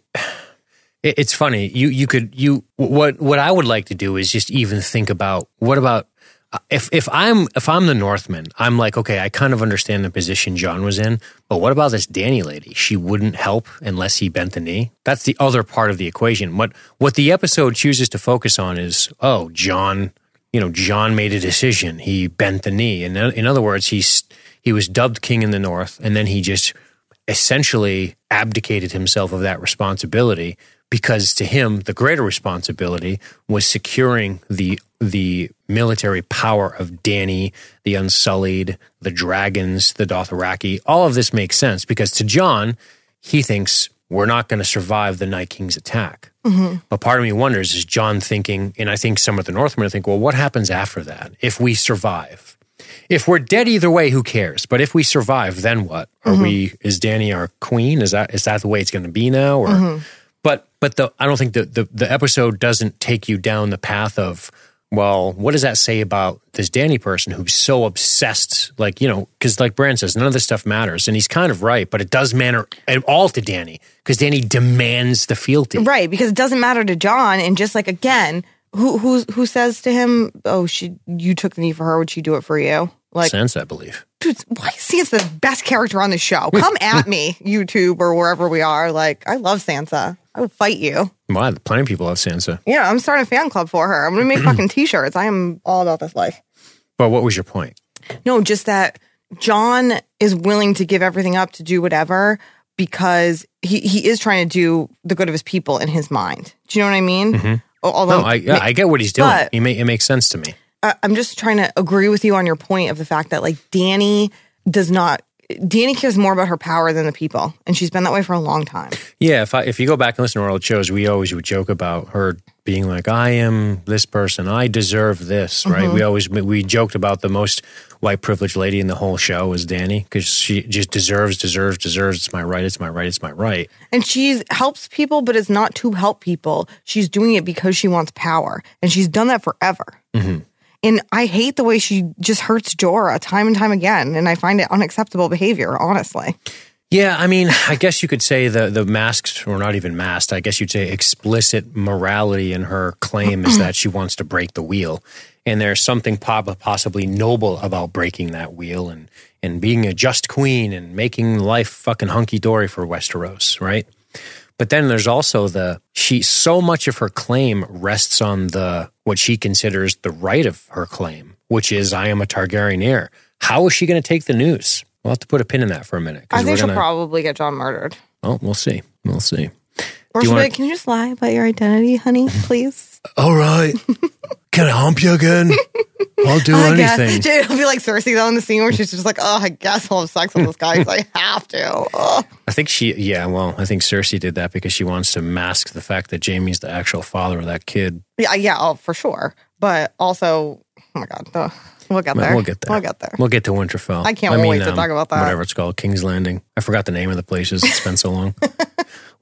it's funny. You you could you what what i would like to do is just even think about what about uh, if if i'm if i'm the northman i'm like okay i kind of understand the position jon was in but what about this dany lady? She wouldn't help unless he bent the knee? That's the other part of the equation. What what the episode chooses to focus on is oh jon you know, Jon made a decision. He bent the knee. And in other words, he's, he was dubbed king in the north and then he just essentially abdicated himself of that responsibility because to him the greater responsibility was securing the the military power of Dany, the Unsullied, the dragons, the Dothraki. All of this makes sense because to Jon, he thinks we're not going to survive the Night King's attack. Mm-hmm. But part of me wonders is Jon thinking, and I think some of the Northmen think, well, what happens after that if we survive? If we're dead either way, who cares? But if we survive, then what? Are mm-hmm. we? Is Dany our queen? Is that is that the way it's going to be now? Or, mm-hmm. But but the I don't think the, the the episode doesn't take you down the path of well, what does that say about this Dany person who's so obsessed? Like, you know, because like Bran says, none of this stuff matters. And he's kind of right, but it does matter at all to Dany because Dany demands the fealty. Right, because it doesn't matter to Jon. And just like, again, who who who says to him, "Oh, she you took the knee for her, would she do it for you?" Like Sansa, I believe. Dude, why is Sansa the best character on the show? Come at me, YouTube or wherever we are. Like, I love Sansa. I will fight you. Wow, plenty of people love Sansa. Yeah, I'm starting a fan club for her. I'm gonna make fucking t-shirts. I am all about this life. But what was your point? No, just that Jon is willing to give everything up to do whatever because he, he is trying to do the good of his people in his mind. Do you know what I mean? Mm-hmm. Although, no, I, yeah, I get what he's doing. But, may, it makes sense to me. I'm just trying to agree with you on your point of the fact that like Dany does not Dany cares more about her power than the people, and she's been that way for a long time. Yeah, if I, if you go back and listen to our old shows, we always would joke about her being like, "I am this person, I deserve this." Right? Mm-hmm. We always we joked about the most white privileged lady in the whole show was Dany because she just deserves, deserves, deserves. It's my right. It's my right. It's my right. And she helps people, but it's not to help people. She's doing it because she wants power, and she's done that forever. Mm-hmm. And I hate the way she just hurts Jorah time and time again. And I find it unacceptable behavior, honestly. Yeah, I mean, I guess you could say the the masked, or not even masked. I guess you'd say explicit morality in her claim is that she wants to break the wheel, and there's something possibly noble about breaking that wheel and and being a just queen and making life fucking hunky dory for Westeros, right? But then there's also the she so much of her claim rests on the what she considers the right of her claim, which is I am a Targaryen heir. How is she going to take the news? We'll have to put a pin in that for a minute. I think she'll gonna, probably get Jon murdered. Oh, we'll see. We'll see. Or should wanna... can you just lie about your identity, honey, please? All right. Can I hump you again? I'll do I anything. Guess. It'll be like Cersei though in the scene where she's just like, "Oh, I guess I'll have sex with this guy because I have to." Ugh. I think she, yeah, well, I think Cersei did that because she wants to mask the fact that Jaime's the actual father of that kid. Yeah, yeah, oh, for sure. But also, oh my god, the, we'll get there. We'll get there. We'll get there. We'll get to Winterfell. I can't I mean, wait to um, talk about that. Whatever it's called, King's Landing. I forgot the name of the places. It's been so long.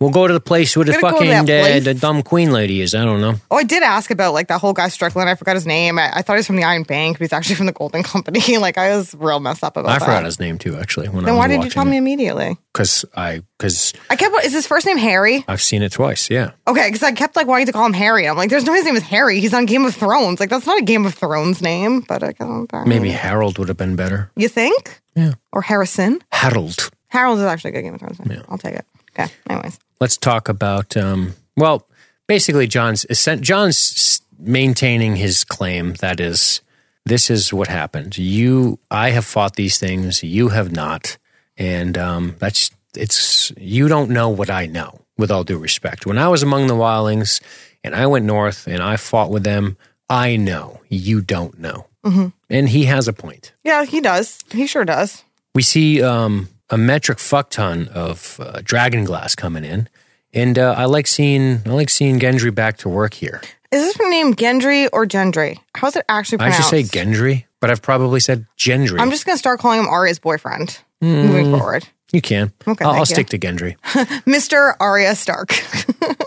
We'll go to the place where the fucking uh, the dumb queen lady is. I don't know. Oh, I did ask about like that whole guy Strickland. I forgot his name. I, I thought he was from the Iron Bank, but he's actually from the Golden Company. like I was real messed up about I that. I forgot his name too, actually. When then why did you tell me immediately? Because I because I kept. Is his first name Harry? I've seen it twice. Yeah. Okay, because I kept like wanting to call him Harry. I'm like, there's no his name is Harry. He's on Game of Thrones. Like that's not a Game of Thrones name. But I guess maybe Harold would have been better. You think? Yeah. Or Harrison? Harold. Harold is actually a good Game of Thrones. Yeah. I'll take it. Okay. Anyways let's talk about um, well, basically John's Jon's maintaining his claim that is this is what happened. You, I have fought these things. You have not, and um, that's it's you don't know what I know. With all due respect, when I was among the Wildlings and I went north and I fought with them, I know you don't know, mm-hmm. and he has a point. Yeah, he does. He sure does. We see um, a metric fuck ton of uh, dragon glass coming in, and uh, I like seeing I like seeing Gendry back to work here. Is this name Gendry or Gendry? How's it actually pronounced? I should say Gendry, but I've probably said Gendry. I'm just going to start calling him Arya's boyfriend mm, moving forward. You can. Okay, I'll, I'll stick to Gendry, Mister Arya Stark.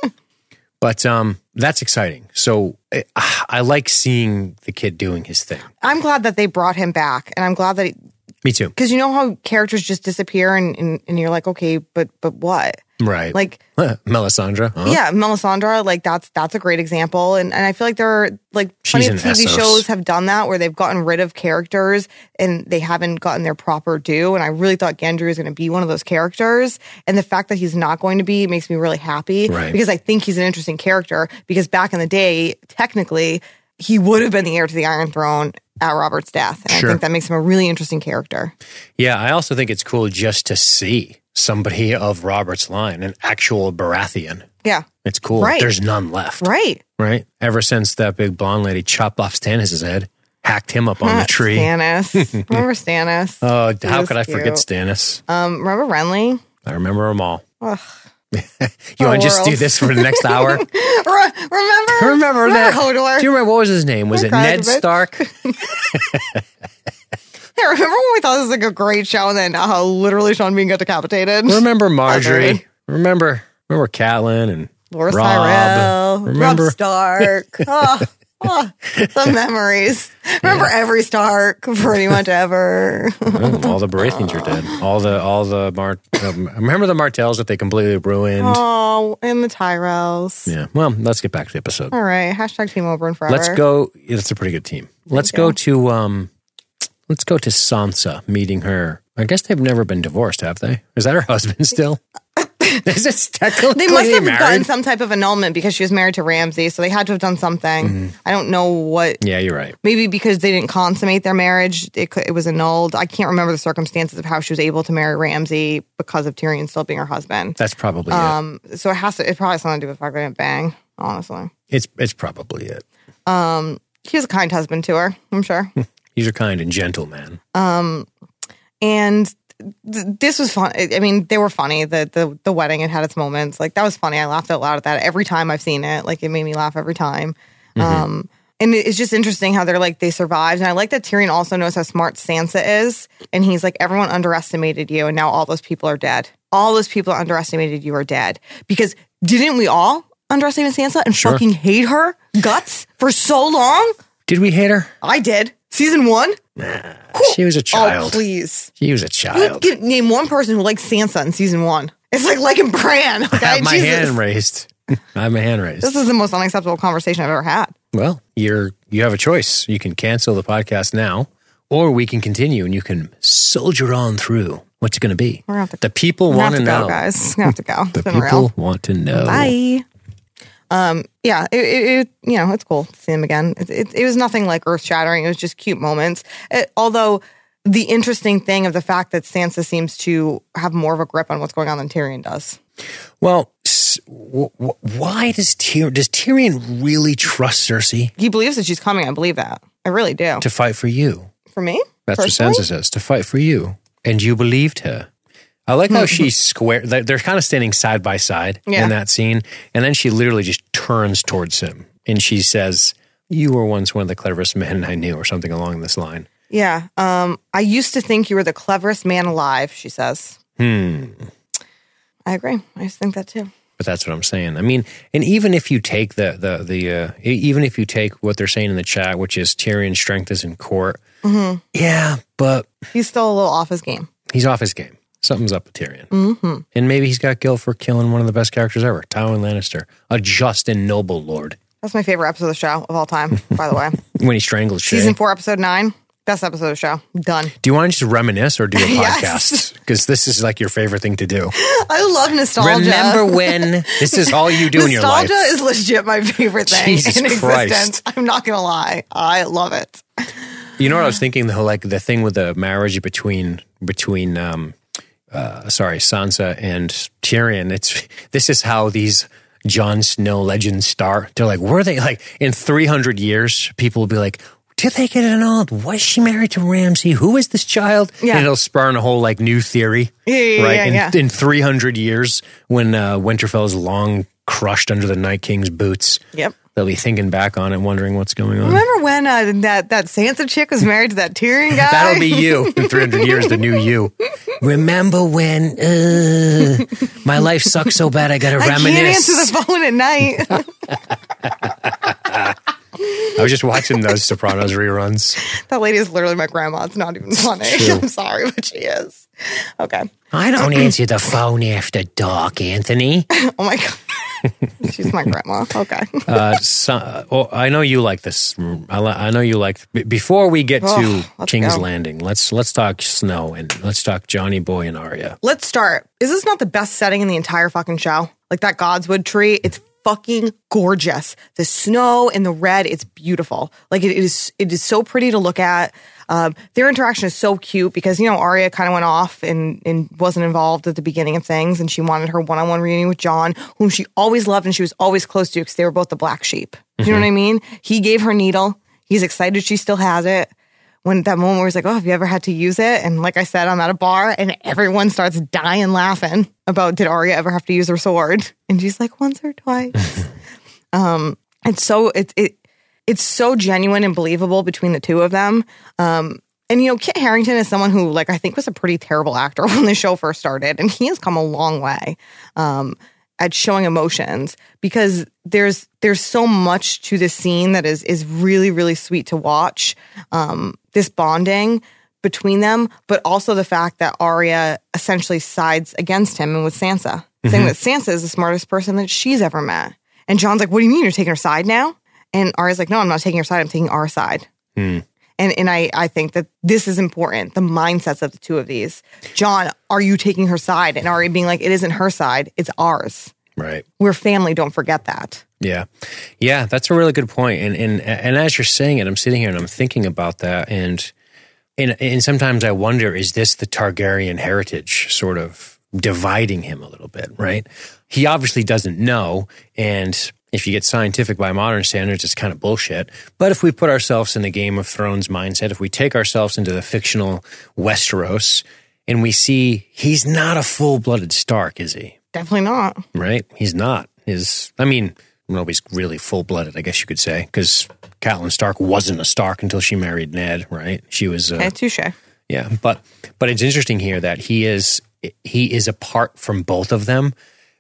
but um, that's exciting. So eh, I like seeing the kid doing his thing. I'm glad that they brought him back, and I'm glad that. He, Me too. Because you know how characters just disappear, and, and and you're like, okay, but but what? Right. Like Melisandre. Huh? Yeah, Melisandre, like that's that's a great example. And and I feel like there are like plenty of TV Essos. shows have done that where they've gotten rid of characters and they haven't gotten their proper due. And I really thought Gendry was going to be one of those characters. And the fact that he's not going to be makes me really happy right. because I think he's an interesting character. Because back in the day, technically, he would have been the heir to the Iron Throne at Robert's death. And Sure. I think that makes him a really interesting character. Yeah, I also think it's cool just to see somebody of Robert's line, an actual Baratheon. Yeah. It's cool. Right. There's none left. Right. Right? Ever since that big blonde lady chopped off Stannis' head, hacked him up on the tree. Stannis. remember Stannis? Oh, how could I forget cute. Stannis? Um, remember Renly? I remember them all. Ugh. You want to just do this for the next hour? Remember? remember that? Hodor? Do you remember what was his name? Was I it Ned. Stark? Yeah, remember when we thought this was like a great show and then how literally Sean Bean got decapitated? remember Margaery? Margaery. Remember remember Catelyn and Loras Robb? Tyrell, Remember Robb Stark. oh, oh, the memories. Remember every Stark, pretty much ever. Oh, all the Baratheons are dead. All the all the Mar- um, remember the Martells that they completely ruined. oh, and the Tyrells. Yeah. Well, let's get back to the episode. All right. Hashtag Team Oberyn forever. Let's go. yeah, That's a pretty good team. Let's go. to um. Let's go to Sansa meeting her. I guess they've never been divorced, have they? Is that her husband still? Is technically They must have married? gotten some type of annulment because she was married to Ramsay, so they had to have done something. Mm-hmm. I don't know what. yeah, you're right. Maybe because they didn't consummate their marriage, it, could, it was annulled. I can't remember the circumstances of how she was able to marry Ramsay because of Tyrion still being her husband. That's probably it. Um, so it has to. It probably has something to do with fucking didn't bang. Honestly, It's it's probably it. he was a kind husband to her. I'm sure. He's a kind and gentle man. Um, and this was fun. I mean, they were funny. The the the wedding it had its moments. Like that was funny. I laughed out loud at that every time I've seen it. Like it made me laugh every time. Um, and it's just interesting how they're like they survived. And I like that Tyrion also knows how smart Sansa is. And he's like, everyone underestimated you, and now all those people are dead. All those people that underestimated you are dead. Because didn't we all underestimate Sansa and Sure. fucking hate her guts for so long? Did we hate her? I did. Season one. She was a oh, child. Oh, please. she was a You child. get, name one person who likes Sansa in season one. It's like liking Bran. I Okay, have my Jesus. hand raised. I have my hand raised. This is the most unacceptable conversation I've ever had. Well, you're you have a choice. You can cancel the podcast now, or we can continue and you can soldier on through. What's it going to be? We're gonna have to- the people want to to go, know. guys. We have to go. The people real. want to know. Bye. Um. Yeah. It, it, it. You know, it's cool to see him again. It. It, it was nothing like earth shattering. It was just cute moments. It, although the interesting thing of the fact that Sansa seems to have more of a grip on what's going on than Tyrion does. Well, s- w- w- why does Tyrion does Tyrion really trust Cersei He believes that she's coming. I believe that. I really do. to fight for you? For me, That's personally? what Sansa says. To fight for you, and you believed her. I like how she square. They're kind of standing side by side Yeah. in that scene, and then she literally just turns towards him and she says, "You were once one of the cleverest men I knew," or something along this line. Yeah. Um, I used to think you were the cleverest man alive, she says. Hmm. I agree. I think that too. But that's what I'm saying. I mean, and even if you take the the the uh, even if you take what they're saying in the chat, which is Tyrion's strength is in court, Mm-hmm. yeah, but He's still a little off his game. he's off his game. Something's up with Tyrion, mm-hmm. and maybe he's got guilt for killing one of the best characters ever, Tywin Lannister, a just and noble lord. That's my favorite episode of the show of all time, by the way. When he strangles Shae. Season four, episode nine. Best episode of the show. Done. Do you want to just reminisce or do a podcast? Because this is like your favorite thing to do. I love nostalgia. Remember when this is all you do in your life? Nostalgia is legit my favorite thing Jesus in Christ. existence. I'm not gonna lie. I love it. You know what I was thinking though, like the thing with the marriage between between um uh sorry, Sansa and Tyrion. It's this is how these Jon Snow legends start. They're like, were they like in three hundred years, people will be like, did they get it annulled? Was she married to Ramsay? Who is this child? Yeah. And it'll spurn a whole like new theory. Yeah, yeah, right? yeah, in, yeah. in 300 years, when uh, Winterfell is long crushed under the Night King's boots, Yep. they'll be thinking back on it, wondering what's going on. Remember when uh, that that Sansa chick was married to that Tyrion guy? That'll be you in 300 years, the new you. Remember when uh, my life sucks so bad I got to I reminisce? can't answer the phone at night. I was just watching those Sopranos reruns. that lady is literally my grandma. It's not even funny. I'm sorry, but she is. Okay. I don't answer the phone after dark, Anthony. Oh my god. She's my grandma. Okay. Uh, so, oh, I know you like this. I, li- I know you like. b- Before we get to Oh, let's King's go. Landing, let's let's talk Snow and let's talk Johnny Boy and Arya. Let's start. Is this not the best setting in the entire fucking show? Like that Godswood tree? It's fucking gorgeous. The snow and the red, it's beautiful. Like it is, it is so pretty to look at. Um, their interaction is so cute because you know Arya kind of went off and and wasn't involved at the beginning of things, and she wanted her one on one reunion with Jon, whom she always loved and she was always close to because they were both the black sheep. Do you know what I mean? He gave her needle. He's excited she still has it. When that moment where he's like, "Oh, have you ever had to use it?" and like I said, I'm at a bar and everyone starts dying laughing about did Arya ever have to use her sword? And she's like, "Once or twice." um, it's so it it it's so genuine and believable between the two of them. Um, and you know, Kit Harington is someone who, like, I think was a pretty terrible actor when the show first started, and he has come a long way um, at showing emotions because there's there's so much to this scene that is is really really sweet to watch. Um, this bonding between them, but also the fact that Arya essentially sides against him and with Sansa, saying that Sansa is the smartest person that she's ever met. And Jon's like, "What do you mean you're taking her side now?" And Arya's like, no, I'm not taking your side. I'm taking our side. Hmm. And and I, I think that this is important. The mindsets of the two of these. Jon, are you taking her side? And Arya being like, it isn't her side. It's ours. Right. We're family. Don't forget that. Yeah. Yeah, that's a really good point. And and and as you're saying it, I'm sitting here and I'm thinking about that and and and sometimes I wonder is this the Targaryen heritage sort of dividing him a little bit, right? He obviously doesn't know and if you get scientific by modern standards, it's kind of bullshit. But if we put ourselves in the Game of Thrones mindset, if we take ourselves into the fictional Westeros and we see he's not a full blooded Stark, is he? Definitely not. right? He's not. His, I mean, nobody's really full blooded, I guess you could say, because Catelyn Stark wasn't a Stark until she married Ned, right? She was, uh, Okay, touche. yeah. But but it's interesting here that he is he is apart from both of them.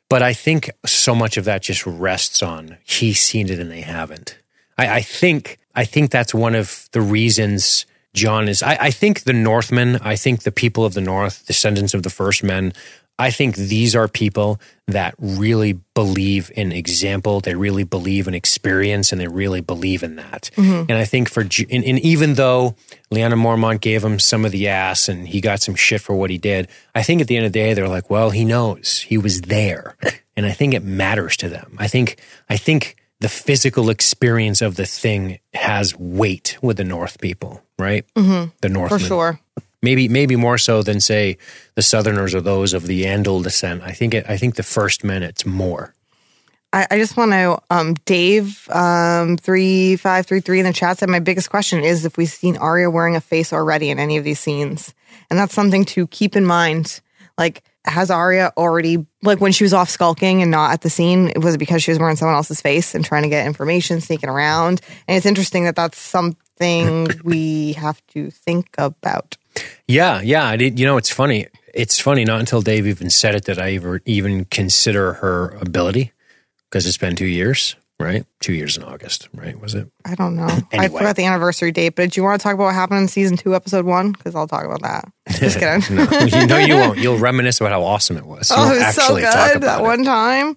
But I think so much of that just rests on he's seen it and they haven't. I, I think I think that's one of the reasons Jon is. I, I think the Northmen, I think the people of the North, descendants of the first men, I think these are people that really believe in example. They really believe in experience, and they really believe in that. And I think for and, and even though Lyanna Mormont gave him some of the ass and he got some shit for what he did, I think at the end of the day they're like, well, he knows he was there, and I think it matters to them. I think I think the physical experience of the thing has weight with the North people, right? Mm-hmm. The North. For sure. Maybe maybe more so than say the Southerners or those of the Andal descent. I think it, I think the first men it's more. I, I just want to, um, Dave, um, three five three three in the chat said my biggest question is if we've seen Arya wearing a face already in any of these scenes, and that's something to keep in mind. Like, has Arya already like when she was off skulking and not at the scene? Was it because she was wearing someone else's face and trying to get information, sneaking around? And it's interesting that that's something we have to think about. Yeah, yeah. I did, you know, it's funny. It's funny. Not until Dave even said it that I ever even consider her ability because it's been two years, right? Two years in August, right? Was it? I don't know. I forgot the anniversary date, but do you want to talk about what happened in season two, episode one? Because I'll talk about that. Just kidding. No, you know you won't. You'll reminisce about how awesome it was. You Oh, it was so actually talk good about that it. one time.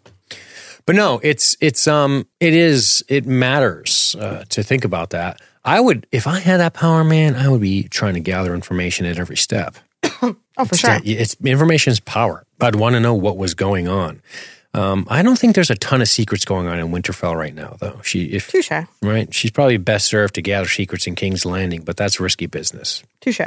But no, it's it's um it is it matters uh, to think about that. I would if I had that power, man, I would be trying to gather information at every step. Oh, for sure. That- It's information is power. I'd want to know what was going on. Um, I don't think there's a ton of secrets going on in Winterfell right now, though. She, if Touche. right, she's probably best served to gather secrets in King's Landing, but that's risky business. Touche.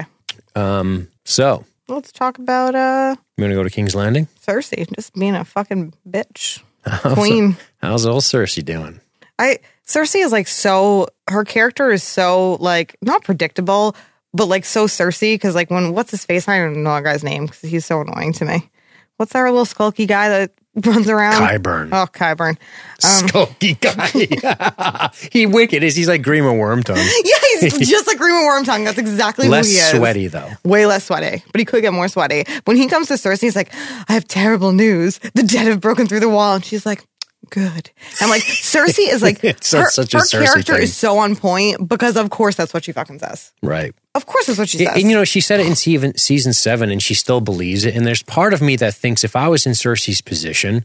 Um, so Let's talk about uh you want to go to King's Landing? Cersei just being a fucking bitch. Queen. How's old Cersei doing? I Cersei is like so her character is so like not predictable, but like so Cersei because like when what's his face? I don't even know that guy's name because he's so annoying to me. What's our little skulky guy that runs around? Qyburn. Oh, Qyburn. Um, skulky guy. he wicked is. He's like Grima Wormtongue. Yeah, he's just like Grima Wormtongue. That's exactly Less who he is. sweaty though. Way less sweaty, but he could get more sweaty. When he comes to Cersei, he's like, I have terrible news. The dead have broken through the wall. And she's like, good. I'm like, Cersei is like, her, such a her Cersei character thing. is so on point because, of course, that's what she fucking says. Right. Of course, that's what she says. And you know, she said it in season, season seven, and she still believes it. And there's part of me that thinks if I was in Cersei's position,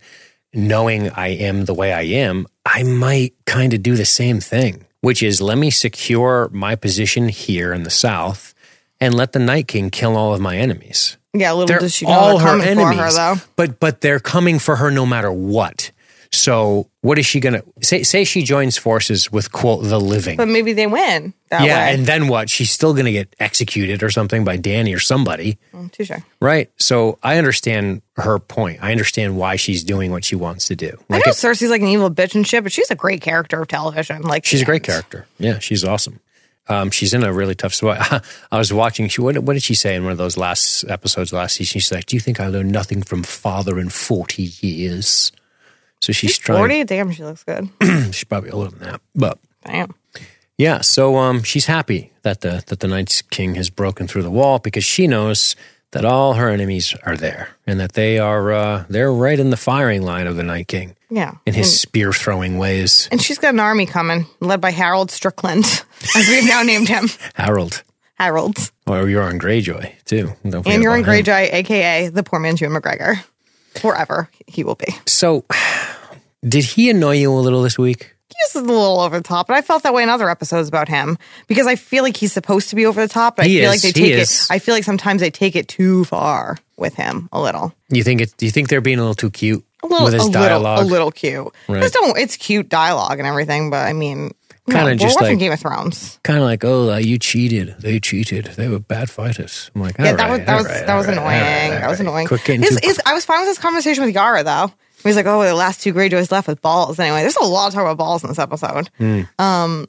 knowing I am the way I am, I might kind of do the same thing, which is let me secure my position here in the South and let the Night King kill all of my enemies. yeah, little They're does she know all they're her enemies, for her, though. but but they're coming for her no matter what. So what is she gonna say? Say she joins forces with quote the living. But maybe they win that yeah, way. and then what? She's still gonna get executed or something by Dany or somebody, Mm, touche. right? So I understand her point. I understand why she's doing what she wants to do. I Like know it- Cersei's like an evil bitch and shit, but she's a great character of television. Like she's a great character. Yeah, she's awesome. Um, she's in a really tough spot. I was watching. She what, what did she say in one of those last episodes last season? She's like, "Do you think I learned nothing from father in forty years?" So she's trying. Forty. Damn, she looks good. She's probably older than that, but Damn. yeah. So um, she's happy that the that the Night's King has broken through the wall because she knows that all her enemies are there and that they are uh, they're right in the firing line of the Night King Yeah. in his spear throwing ways. And she's got an army coming, led by Harold Strickland, as we've now named him. Harold Harold. or Euron Greyjoy too. Don't And you're him. Greyjoy, aka the poor man's Ewan McGregor. Forever he will be. So, did he annoy you a little this week? He's a little over the top, but I felt that way in other episodes about him because I feel like he's supposed to be over the top, but He I feel is, like they he take is. it. I feel like sometimes they take it too far with him a little. You think it? Do you think they're being a little too cute A little, with his a dialogue? little, a little cute. Right. Just don't. It's cute dialogue and everything, but I mean, Kinda no, just like- Game of Thrones. Kind of like, oh, uh, you cheated. They cheated. They were bad fighters. I'm like, Yeah, that was right, that was right, that was right, annoying. all right, all that was annoying. Quit getting His- I was fine with this conversation with Yara though. He's like, "Oh, the last two Greyjoys left with balls." Anyway, there's a lot of talk about balls in this episode. Hmm. Um,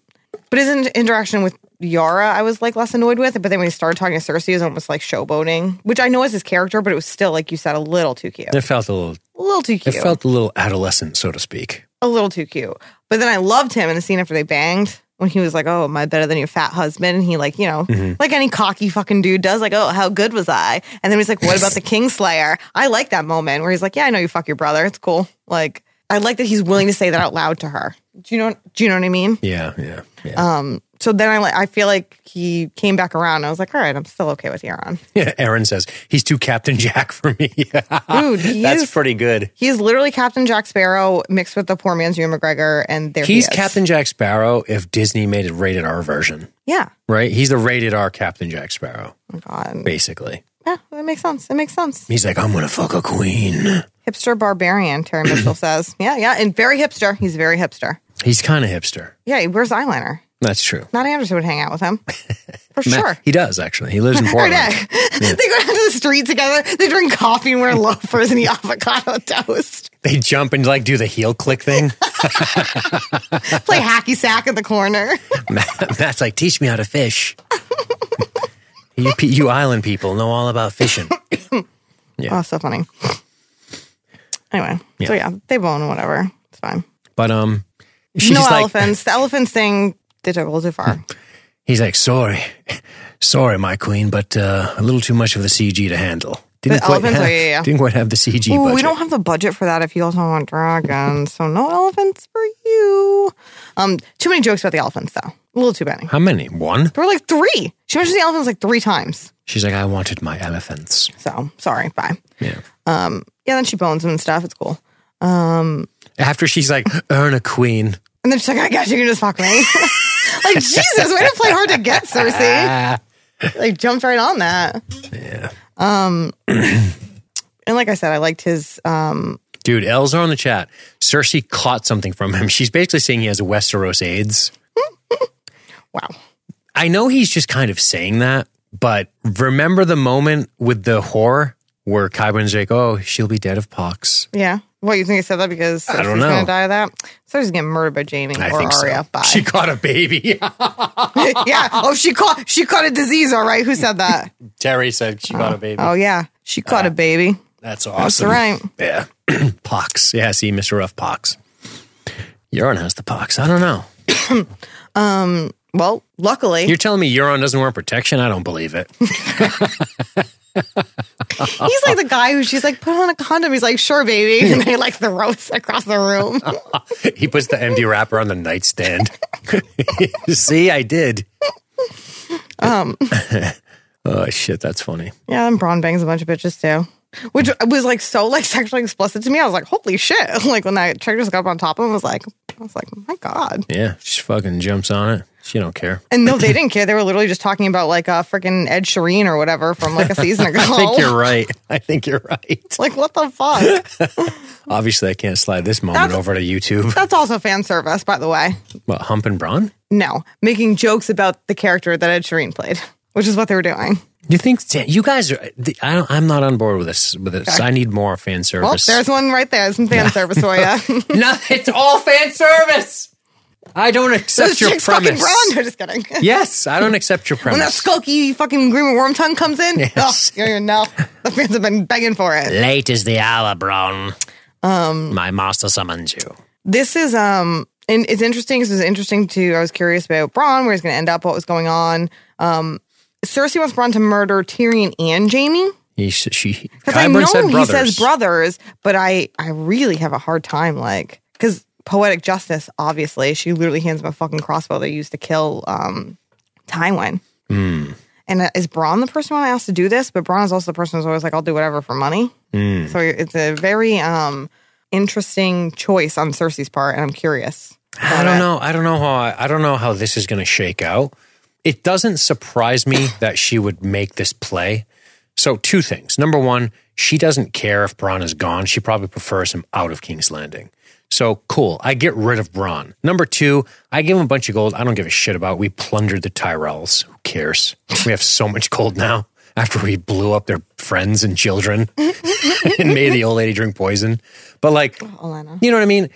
but his in- interaction with Yara, I was like less annoyed with. It. But then when he started talking to Cersei, it was almost like showboating, which I know is his character, but it was still like you said, a little too cute, It felt a little. a little too cute. It felt a little adolescent, so to speak. a little too cute. But then I loved him in the scene after they banged. When he was like, "Oh, am I better than your fat husband?" And he like, you know, Mm-hmm. like any cocky fucking dude does, like, "Oh, how good was I?" And then he's like, "What about the Kingslayer?" I like that moment where he's like, "Yeah, I know you fuck your brother. It's cool." Like, I like that he's willing to say that out loud to her. Do you know? Do you know what I mean? Yeah, yeah, yeah. So then I like, I feel like he came back around. I was like, "All right, I'm still okay with Euron." yeah. Aaron says he's too Captain Jack for me. Dude, he That's is- pretty good. He is literally Captain Jack Sparrow mixed with the poor man's Ewan McGregor, and there He's he is. Captain Jack Sparrow if Disney made a rated R version, Yeah. right? He's the rated R Captain Jack Sparrow, Oh God. basically. Yeah, that makes sense. It makes sense. He's like, I'm gonna fuck a queen. Hipster barbarian, Terry Mitchell says. Yeah, yeah, and very hipster. He's very hipster. He's kind of hipster. Yeah, he wears eyeliner. That's true. Matt Anderson would hang out with him. For Matt- sure. He does actually. He lives in Portland. day. They go down to the street together. They drink coffee and wear loafers and eat avocado toast. They jump and like do the heel click thing. Play hacky sack in the corner. Matt, Matt's like, teach me how to fish. you, you island people know all about fishing. Oh, so funny. Anyway, so Yeah. yeah, they bone whatever. It's fine. But um, she's no like, elephants. The elephants thing, they took a little too far. he's like, sorry, sorry, my queen, but uh, a little too much of the CG to handle. Didn't The quite elephants? Oh, have, yeah, yeah. Didn't quite have the CG Ooh, budget. we don't have the budget for that if you also want dragons. So no elephants for you. Um, too many jokes about the elephants though. A little too many. How many? One? There were like three. She mentions the elephants like three times. She's like, I wanted my elephants. So sorry, bye. Yeah. Um, Yeah, then she bones him and stuff. It's cool. Um, After she's like, earn a queen. And then she's like, I guess you can just fuck me. like, Jesus, way to play hard to get, Cersei. Like, jumped right on that. Yeah. Um, and like I said, I liked his, um, Dude, Elzar on the chat. Cersei caught something from him. She's basically saying he has Westeros AIDS. wow. I know he's just kind of saying that, but remember the moment with the whore where Qyburn's like, oh, she'll be dead of pox. Yeah. What, you think I said that because I don't going know. to die of that? So she's getting murdered by Jaime I or think Arya. so. Bye. She caught a baby. yeah. Oh, she caught, she caught a disease, all right. Who said that? Terry said she caught a baby. Oh, yeah. She caught Uh, a baby. That's That's awesome. right. Yeah. pox. Yeah, see, Mr. Rough pox. Euron has the pox. I don't know. Well, luckily, You're telling me Euron doesn't wear protection? I don't believe it. he's like the guy who she's like, put on a condom. He's like, sure, baby. And they like throws across the room. he puts the empty wrapper on the nightstand. see, I did. Um. oh shit, that's funny. Yeah, and Bronn bangs a bunch of bitches too. Which was like so like sexually explicit to me. I was like, holy shit. Like when that chick just got up on top of him, I was like, I was like, my God. Yeah, she fucking jumps on it. She don't care. And no, they didn't care. They were literally just talking about like a freaking Ed Sheeran or whatever from like a season ago. I think you're right. I think you're right. Like what the fuck? Obviously, I can't slide this moment That's- over to YouTube. That's also fan service, by the way. What, Hump and Bronn? No, making jokes about the character that Ed Sheeran played, which is what they were doing. You think you guys are? I don't, I'm not on board with this. With this, I need more fan Well, service. there's one right there. Some fan service for you. no, it's all fan service. I don't accept This your chick's fucking premise. Bronn. No, just kidding. Yes, I don't accept your promise. When that skulky fucking green worm tongue comes in, Yes. oh, you're no. The fans have been begging for it. Late is the hour, Bronn. Um, my master summons you. This is um, and it's interesting. This is interesting to. I was curious about Bronn, where he's going to end up, what was going on. Um, Cersei wants Bronn to murder Tyrion and Jaime. He, she, Because I know said he brothers. says brothers, but I I really have a hard time like because poetic justice. Obviously, she literally hands him a fucking crossbow they used to kill um Tywin. Hmm. And uh, is Bronn the person I asked to do this? But Bronn is also the person who's always like, "I'll do whatever for money." Hmm. So it's a very um interesting choice on Cersei's part, and I'm curious. I don't know. I don't know how. I, I don't know how this is going to shake out. It doesn't surprise me that she would make this play. So two things. Number one, she doesn't care if Bronn is gone. She probably prefers him out of King's Landing. So cool. I get rid of Bronn. Number two, I give him a bunch of gold. I don't give a shit about. We plundered the Tyrells. Who cares? We have so much gold now after we blew up their friends and children and made the old lady drink poison. But like, oh, Olenna. you know what I mean?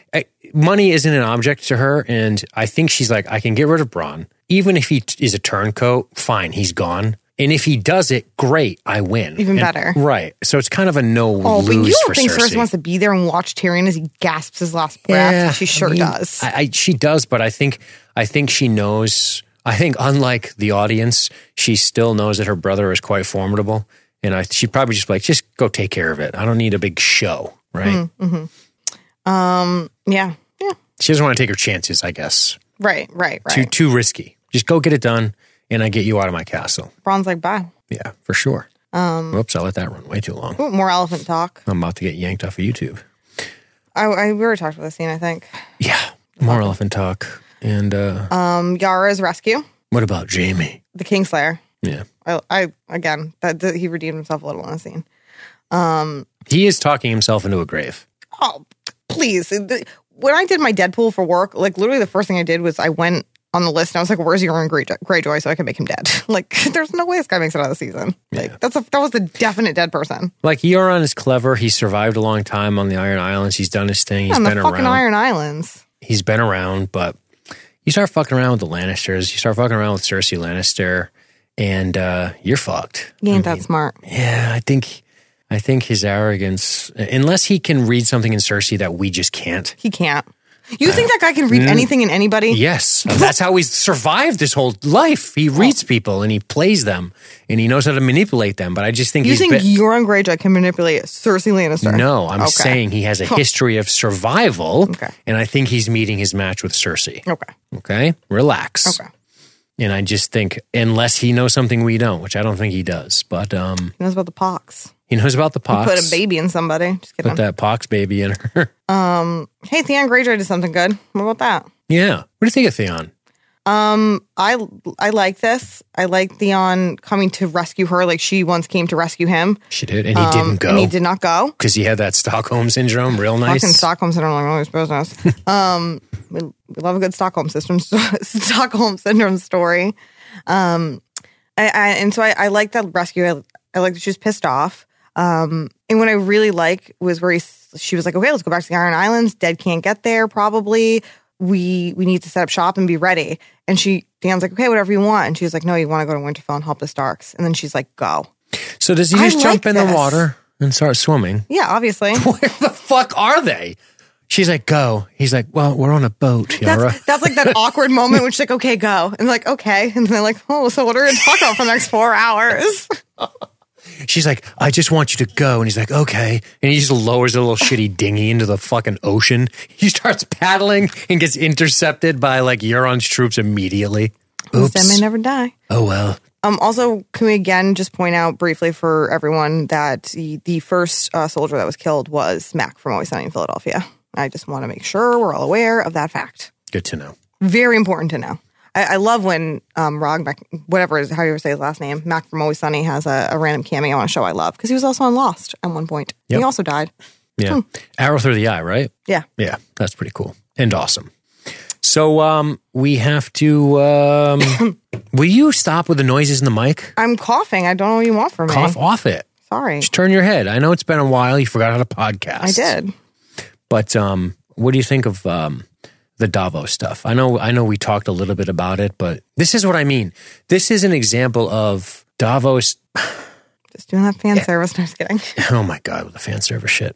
Money isn't an object to her, and I think she's like, I can get rid of Bronn, even if he is a turncoat. Fine, he's gone. And if he does it, great, I win. Even And- better. right? So it's kind of a no Oh, but you don't for think Cersei. Cersei wants to be there and watch Tyrion as he gasps his last breath? Yeah, she I sure mean, does. I, I, she does, but I think I think she knows. I think unlike the audience, she still knows that her brother is quite formidable, and I she probably just like just go take care of it. I don't need a big show, right? Mm-hmm. yeah, yeah, She doesn't want to take her chances. I guess right, right, right. too too risky. Just go get it done, and I get you out of my castle. Bronn's like, bye. Yeah, for sure. Um, Whoops, I let that run way too long. Ooh, more elephant talk. I'm about to get yanked off of YouTube. I, I we already talked about this scene. I think. Yeah, more elephant talk. And uh, Um, Yara's rescue, what about Jaime? the Kingslayer. Yeah, I, I again that, that he redeemed himself a little in the scene. Um, he is talking himself into a grave. Oh, please! The- When I did my Deadpool for work, like literally the first thing I did was I went on the list and I was like, "Where's Euron Greyjoy, so I can make him dead?" like, there's no way this guy makes it out of the season. Like, that's a that was a definite dead person Like Euron is clever. He survived a long time on the Iron Islands. He's done his thing. He's the been fucking around. Iron Islands. He's been around, but you start fucking around with the Lannisters. You start fucking around with Cersei Lannister, and uh, you're fucked. He ain't that smart. Yeah, I think. I think his arrogance, unless he can read something in Cersei that we just can't. He can't. You think that guy can read anything in anybody? Yes, that's how he's survived his whole life. He reads people and he plays them, and he knows how to manipulate them. But I just think You he's think been- Euron Greyjoy can manipulate Cersei Lannister? No, I'm Okay. saying he has a history of survival, Okay. and I think he's meeting his match with Cersei. Okay. Okay, relax. Okay. And I just think, unless he knows something we don't, which I don't think he does, but um, He knows about the pox. He knows about the pox. Put a baby in somebody. Just kidding. Put that pox baby in her. Um, hey, Theon Greyjoy did something good. What about that? yeah. What do you think of Theon? Um, I I like this. I like Theon coming to rescue her, like she once came to rescue him. She did, and he didn't Um, And go he did not go. because he had that Stockholm syndrome. Real nice. Fucking Stockholm syndrome, like always business. um, we, we love a good Stockholm system, Stockholm syndrome story. Um, I, I, and so I, I like that rescue. I, I like that she was pissed off. Um, and what I really like was where he, she was like, okay, let's go back to the Iron Islands. Dead can't get there. Probably we we need to set up shop and be ready. And she, Dan's like, okay, whatever you want. And she's like, no, you want to go to Winterfell and help the Starks. And then she's like, go. so does he I just jump like in the water and start swimming? Yeah, obviously. Where the fuck are they? She's like, go. He's like, well, we're on a boat, Yara. That's, that's like that awkward moment when she's like, okay, go. And like, okay. And they're like, oh, so what are we going to talk about for the next four hours? She's like, I just want you to go. And he's like, okay. And he just lowers a little shitty dinghy into the fucking ocean. He starts paddling and gets intercepted by like Euron's troops immediately. Those dead may never die. Oh, well. Um, also, can we again just point out briefly for everyone that the, the first uh, soldier that was killed was Mac from Always Sunny in Philadelphia. I just want to make sure we're all aware of that fact. Good to know. Very important to know. I, I love when um, Rog, Mac, whatever is how you say his last name, Mac from Always Sunny has a, a random cameo on a show I love because he was also on Lost at one point. Yep. He also died. Yeah. Arrow through the eye, right? Yeah. Yeah, that's pretty cool and awesome. So um, we have to. Um, will you stop with the noises in the mic? I'm coughing. I don't know what you want from me. Cough off it. Sorry. Just turn your head. I know it's been a while. You forgot how to podcast. I did. But um, what do you think of um, the Davos stuff? I know. I know we talked a little bit about it, but this is what I mean. This is an example of Davos. Just doing that fan service. No, just kidding. Oh my god, with the fan service shit.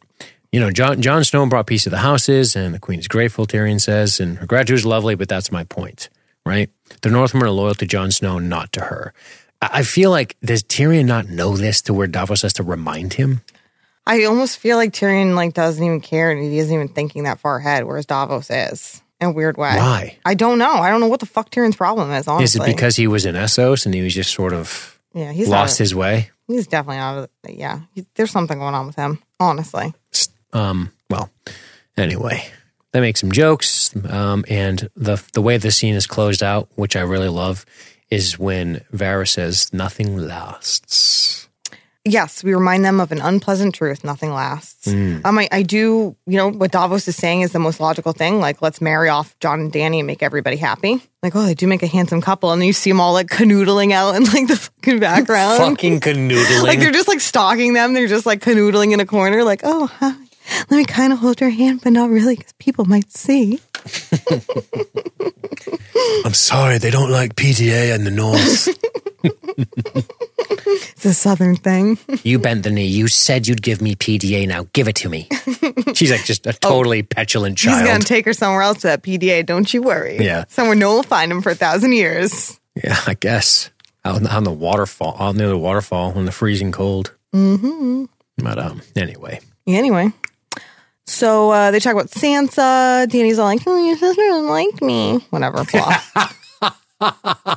You know, Jon Jon Snow brought peace to the houses, and the Queen is grateful. Tyrion says, and her gratitude is lovely, but that's my point, right? The Northmen are loyal to Jon Snow, not to her. I I feel like does Tyrion not know this to where Davos has to remind him? I almost feel like Tyrion like doesn't even care and he isn't even thinking that far ahead, whereas Davos is in a weird way. Why? I don't know. I don't know what the fuck Tyrion's problem is. Honestly, Is it because he was in Essos and he was just sort of yeah he's lost out, his way? He's definitely out of. Yeah, he, there's something going on with him. Honestly, Um, well, anyway, they make some jokes, um, and the the way the scene is closed out, which I really love, is when Varys says, "Nothing lasts." Yes, we remind them of an unpleasant truth. Nothing lasts. Hmm. Um, I, I do. You know what Davos is saying is the most logical thing. Like, let's marry off Jon and Dany and make everybody happy. Like, oh, they do make a handsome couple, and then you see them all like canoodling out in like the fucking background. Fucking canoodling. like they're just like stalking them. They're just like canoodling in a corner, like, oh, hi. Let me kind of hold your hand, but not really because people might see. I'm sorry, they don't like PDA in the north. It's a southern thing. you bent the knee. You said you'd give me PDA. Now give it to me. She's like just a totally petulant He's child. gonna take her somewhere else to that PDA. Don't you worry. Yeah. somewhere no one will find him for a thousand years. yeah, I guess out on, on the waterfall, out near the waterfall in the freezing cold. Mm-hmm. But um, anyway, Anyway, so uh, they talk about Sansa. Dany's all like, "Oh, your sister doesn't like me." Whatever. Blah.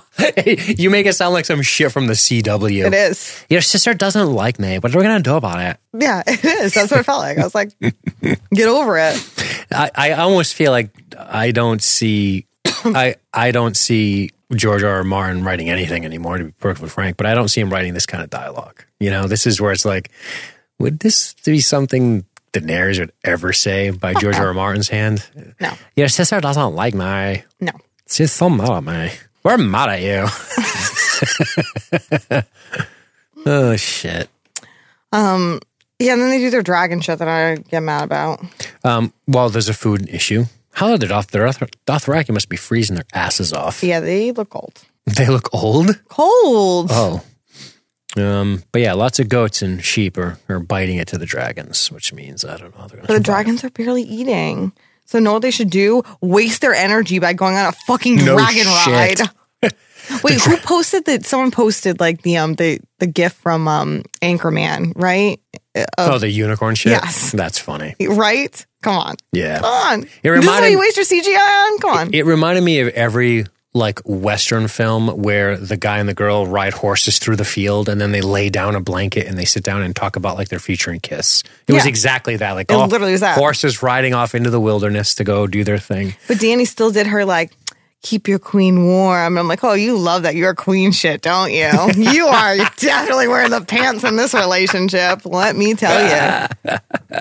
you make it sound like some shit from the CW. it is. Your sister doesn't like me. What are we gonna do about it? Yeah, it is. That's what it felt like. I was like, "Get over it." I, I almost feel like I don't see I I don't see George R. R. Martin writing anything anymore, to be perfectly frank. But I don't see him writing this kind of dialogue. You know, this is where it's like, would this be something Daenerys would ever say by George R. R. Martin's hand? No, Your sister doesn't like me. no. She's so mad at me. We're mad at you. oh shit. Um. Yeah, and then they do their dragon shit that I get mad about. Um, well, there's a food issue. How are the Doth- the Doth- Dothraki must be freezing their asses off. Yeah, they look cold. They look old. Cold. Oh. Um, but yeah, lots of goats and sheep are, are biting it to the dragons, which means I don't know. They're But the dragons are barely eating. So know what they should do? Waste their energy by going on a fucking No dragon shit. ride. Wait, who posted that? Someone posted like the um the the gift from um Anchorman, right? oh, the unicorn shit. Yes. that's funny. Right? Come on, Yeah, come on. It this is what you waste your CGI on. Come on. it reminded me of every like western film where the guy and the girl ride horses through the field and then they lay down a blanket and they sit down and talk about like their future and kiss. It was exactly that. Like It oh, literally was that. horses riding off into the wilderness to go do their thing. But Dany still did her like. Keep your queen warm. I'm like, oh, you love that. You're queen shit, don't you? You are definitely wearing the pants in this relationship. Let me tell you.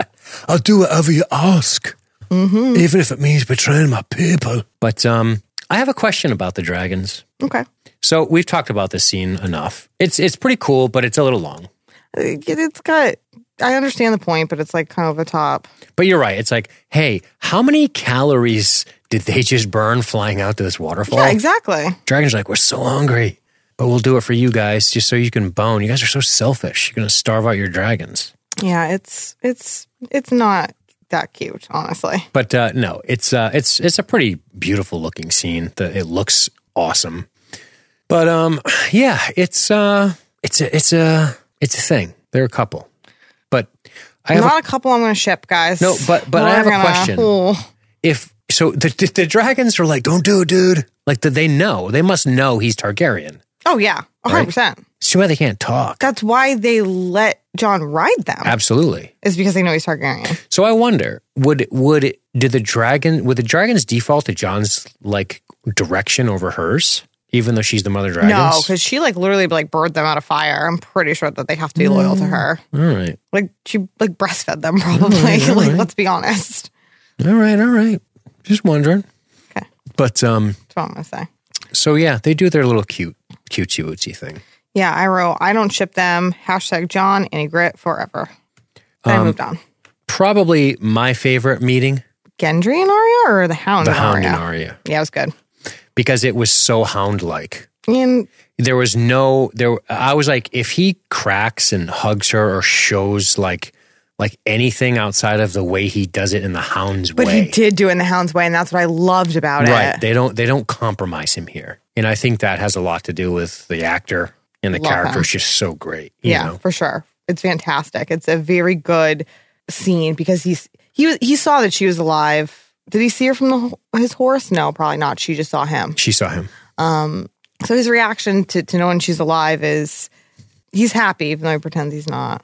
I'll do whatever you ask, even if it means betraying my people. But um, I have a question about the dragons. Okay. So we've talked about this scene enough. It's it's pretty cool, but it's a little long. It- It's got. I understand the point, but it's like kind of a top. But you're right. It's like, hey, how many calories did they just burn flying out to this waterfall? Yeah, exactly. Dragons are like, we're so hungry, but we'll do it for you guys just so you can bone. You guys are so selfish. You're gonna starve out your dragons. Yeah, it's it's it's not that cute, honestly. But uh, no, it's uh, it's it's a pretty beautiful looking scene. The, it looks awesome. But um, yeah, it's uh, it's a it's a it's a thing. They're a couple. But I have Not a couple I'm to ship, guys. No, but- but I We're have a gonna- question. oh. if so, the, the the dragons are like, don't do it, dude. Like, did they know? They must know he's Targaryen. Oh, yeah, 100%. It's too bad they can't talk. That's why they let Jon ride them. Absolutely. Is because they know he's Targaryen. So I wonder, would would did the dragon would the dragons default to Jon's like direction over hers, even though she's the mother dragons? No, because she like literally like birthed them out of fire. I'm pretty sure that they have to be loyal to her. all right, Like she like breastfed them probably. all like right. let's be honest. all right, all right. Just wondering. Okay. But um, That's what I'm gonna say. so yeah, they do their little cute, cutesy wootsy thing. Yeah, I wrote I don't ship them. Hashtag Jon and Ygritte forever. Then Um, I moved on. Probably my favorite meeting, Gendry and Arya or the Hound the and Hound Arya? and Arya, Yeah, it was good. because it was so hound like. And there was no there i was like if he cracks and hugs her or shows like like anything outside of the way he does it in the hound's but way But he did do it in the Hound's way, and that's what I loved about right it. Right. They don't they don't compromise him here and i think that has a lot to do with the actor and the Love character him. is just so great you yeah, know? for sure. It's fantastic. It's a very good scene because he's he he saw that she was alive. Did he see her from the, his horse? No, probably not. She just saw him. she saw him Um, So his reaction to, to knowing she's alive is he's happy, even though he pretends he's not.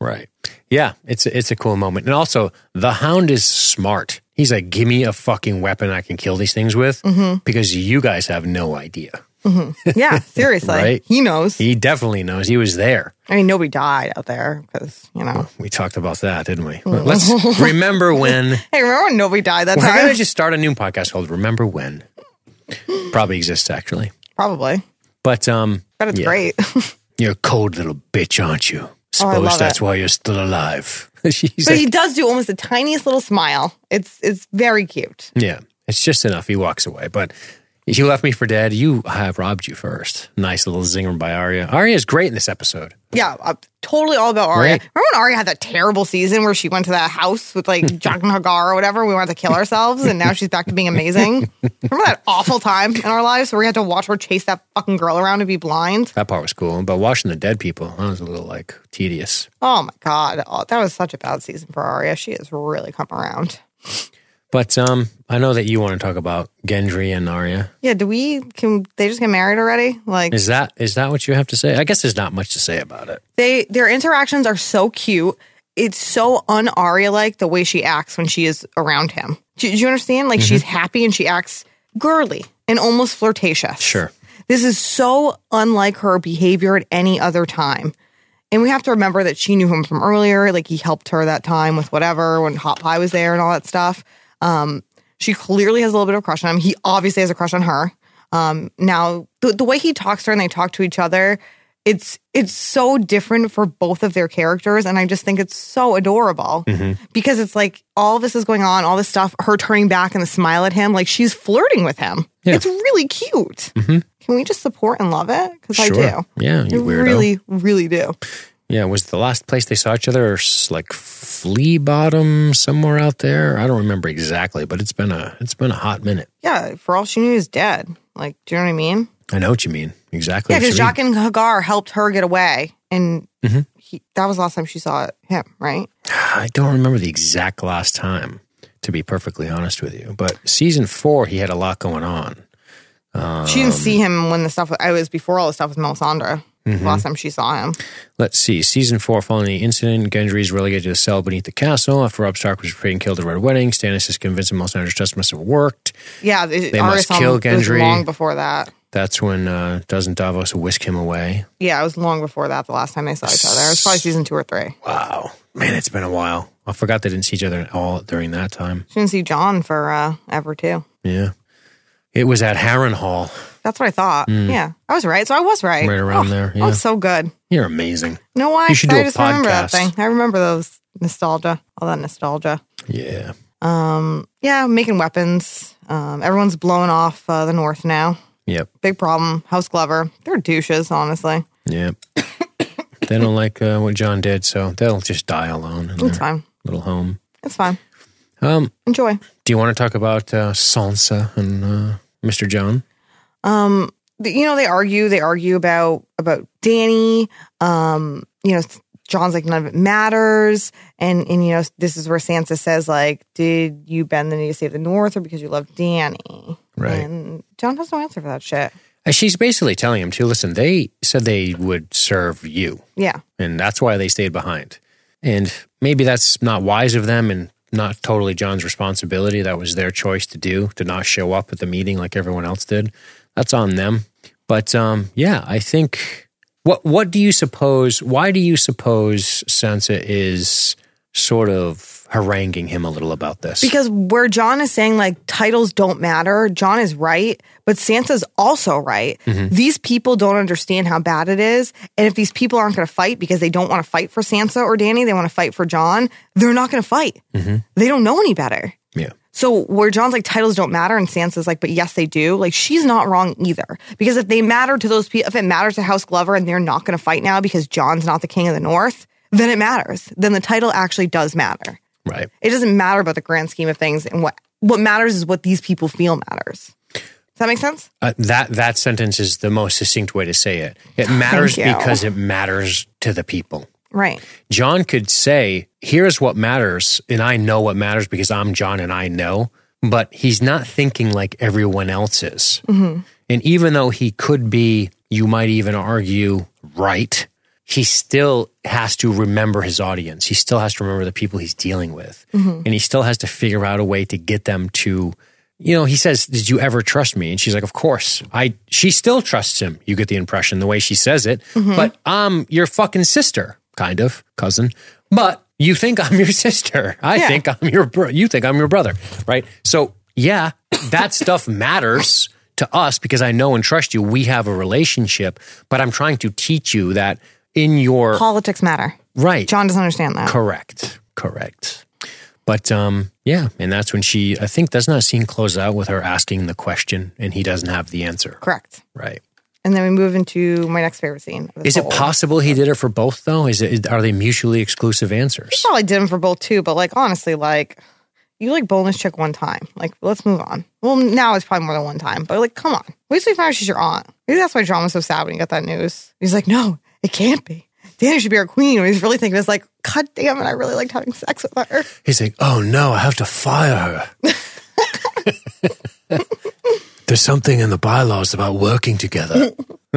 right yeah it's a, it's a cool moment and also the hound is smart he's like give me a fucking weapon i can kill these things with Mm-hmm. because you guys have no idea Yeah, seriously. Right? He knows. he definitely knows he was there I mean, nobody died out there because, you know. We talked about that, didn't we? Let's remember when. Hey, remember when nobody died that We're going time? to just start a new podcast called Remember When. Probably exists actually. Probably. But um But it's yeah. great. You're a cold little bitch, aren't you? Oh, I Suppose love that's it. why you're still alive. But like, he does do almost the tiniest little smile. It's it's very cute. yeah, it's just enough. He walks away. But you left me for dead. You have robbed you first. Nice little zinger by Arya. Arya is great in this episode. Yeah, uh, totally all about Arya. Right. Remember when Arya had that terrible season where she went to that house with like Jaqen H'ghar or whatever? We wanted to kill ourselves, and now she's back to being amazing. Remember that awful time in our lives where we had to watch her chase that fucking girl around and be blind? That part was cool. But watching the dead people, that was a little like tedious. Oh my god, oh, that was such a bad season for Arya. She has really come around. But um, I know that you want to talk about Gendry and Arya. Yeah, do we? Can they just get married already? Like Is that is that what you have to say? I guess there's not much to say about it. they their interactions are so cute. It's so un Arya like the way she acts when she is around him. Do, do you understand? Like she's happy and she acts girly and almost flirtatious. Sure. This is so unlike her behavior at any other time. And we have to remember that she knew him from earlier. Like he helped her that time with whatever when Hot Pie was there and all that stuff. Um, she clearly has a little bit of a crush on him. He obviously has a crush on her. Um, now the, the way he talks to her and they talk to each other, it's it's so different for both of their characters, and I just think it's so adorable because it's like all this is going on, all this stuff, her turning back and the smile at him, like she's flirting with him. Yeah. It's really cute. Can we just support and love it? Because I do. Yeah, I you weirdo. really, really do. Yeah, was the last place they saw each other like Flea Bottom somewhere out there? I don't remember exactly, but it's been a it's been a hot minute. Yeah, for all she knew, he's dead. Like, do you know what I mean? I know what you mean. Exactly. Yeah, because. Jacques and Hagar helped her get away, and Mm-hmm. he, that was the last time she saw him, right? I don't remember the exact last time, to be perfectly honest with you. But season four, he had a lot going on. she didn't see him when the stuff. I was before all the stuff with Melisandre. Mm-hmm. Last time she saw him, Let's see. Season four, following the incident, Gendry is relegated to the cell beneath the castle. After Robb Stark was betrayed and killed at Red Wedding, Stannis is convinced that Melisandre's trust must have worked. yeah, they must kill It was Gendry. long before that. That's when uh, doesn't Davos whisk him away? Yeah, it was long before that. The last time they saw each other, it was probably season two or three. Wow, man, it's been a while. I forgot they didn't see each other at all during that time. She didn't see Jon for uh, ever too. Yeah, it was at Harrenhal. That's what I thought. Yeah, I was right. So I was right. Mm. Right around Oh, there, That yeah. was so good. You're amazing. You know why? You should do I a just remember that podcast. thing. I remember those nostalgia, all that nostalgia. Yeah, Um. Yeah, making weapons. Um, everyone's blowing off uh, the north now. yep, Big problem. House Glover. They're douches, honestly. yep. they don't like uh, what Jon did, so they'll just die alone in It's fine. little home. It's fine. Um, Enjoy. do you want to talk about uh, Sansa and uh, Mr. Jon? The- You know, they argue. They argue about about Dany. Um, you know, Jon's like none of it matters, and and you know, this is where Sansa says like, "Did you bend the knee to save the North, or because you love Dany?" Right. And Jon has no answer for that shit. She's basically telling him to listen. They said they would serve you, Yeah. and that's why they stayed behind. And maybe that's not wise of them, and not totally Jon's responsibility. That was their choice to do to not show up at the meeting like everyone else did. That's on them. But um, yeah, I think what what do you suppose? Why do you suppose Sansa is sort of haranguing him a little about this? Because where Jon is saying like titles don't matter, Jon is right, but Sansa's also right. These people don't understand how bad it is. And if these people aren't going to fight because they don't want to fight for Sansa or Dany, they want to fight for Jon, they're not going to fight. They don't know any better. yeah, So where Jon's like titles don't matter and Sansa's like, but yes they do. Like she's not wrong either. Because if they matter to those people, if it matters to House Glover and they're not going to fight now because Jon's not the king of the North, then it matters. Then the title actually does matter. right. It doesn't matter about the grand scheme of things, and what what matters is what these people feel matters. Does that make sense? Uh, that that sentence is the most succinct way to say it. It matters because it matters to the people. Right. Jon could say, "Here's what matters," and I know what matters because I'm Jon and I know. But he's not thinking like everyone else is. Mm-hmm. And even though he could be, you might even argue, right, he still has to remember his audience. He still has to remember the people he's dealing with. Mm-hmm. And he still has to figure out a way to get them to, you know, he says, Did you ever trust me? And she's like, Of course. I she still trusts him. You get the impression the way she says it. Mm-hmm. But um, I'm your fucking sister, kind of, cousin. But you think I'm your sister. I Yeah. think I'm your bro. You think I'm your brother, right? So yeah, that stuff matters to us because I know and trust you. We have a relationship, but I'm trying to teach you that in your Politics matter. right, Jon doesn't understand that. correct, correct. But um, yeah, and that's when she. I think doesn't that scene close out with her asking the question and he doesn't have the answer. Correct. Right. And then we move into my next favorite scene. Is it possible he did it for both though? Is it? Are they mutually exclusive answers? Probably did him for both too, but like honestly, like you like bonus chick one time. Like let's move on. Well, now it's probably more than one time, but like come on. Wait till you find out she's your aunt. Maybe that's why Jon was so sad when he got that news. He's like, no, it can't be. Dany should be our queen. And he's really thinking, it's like, God damn it, I really liked having sex with her. He's like, oh no, I have to fire her. There's something in the bylaws about working together.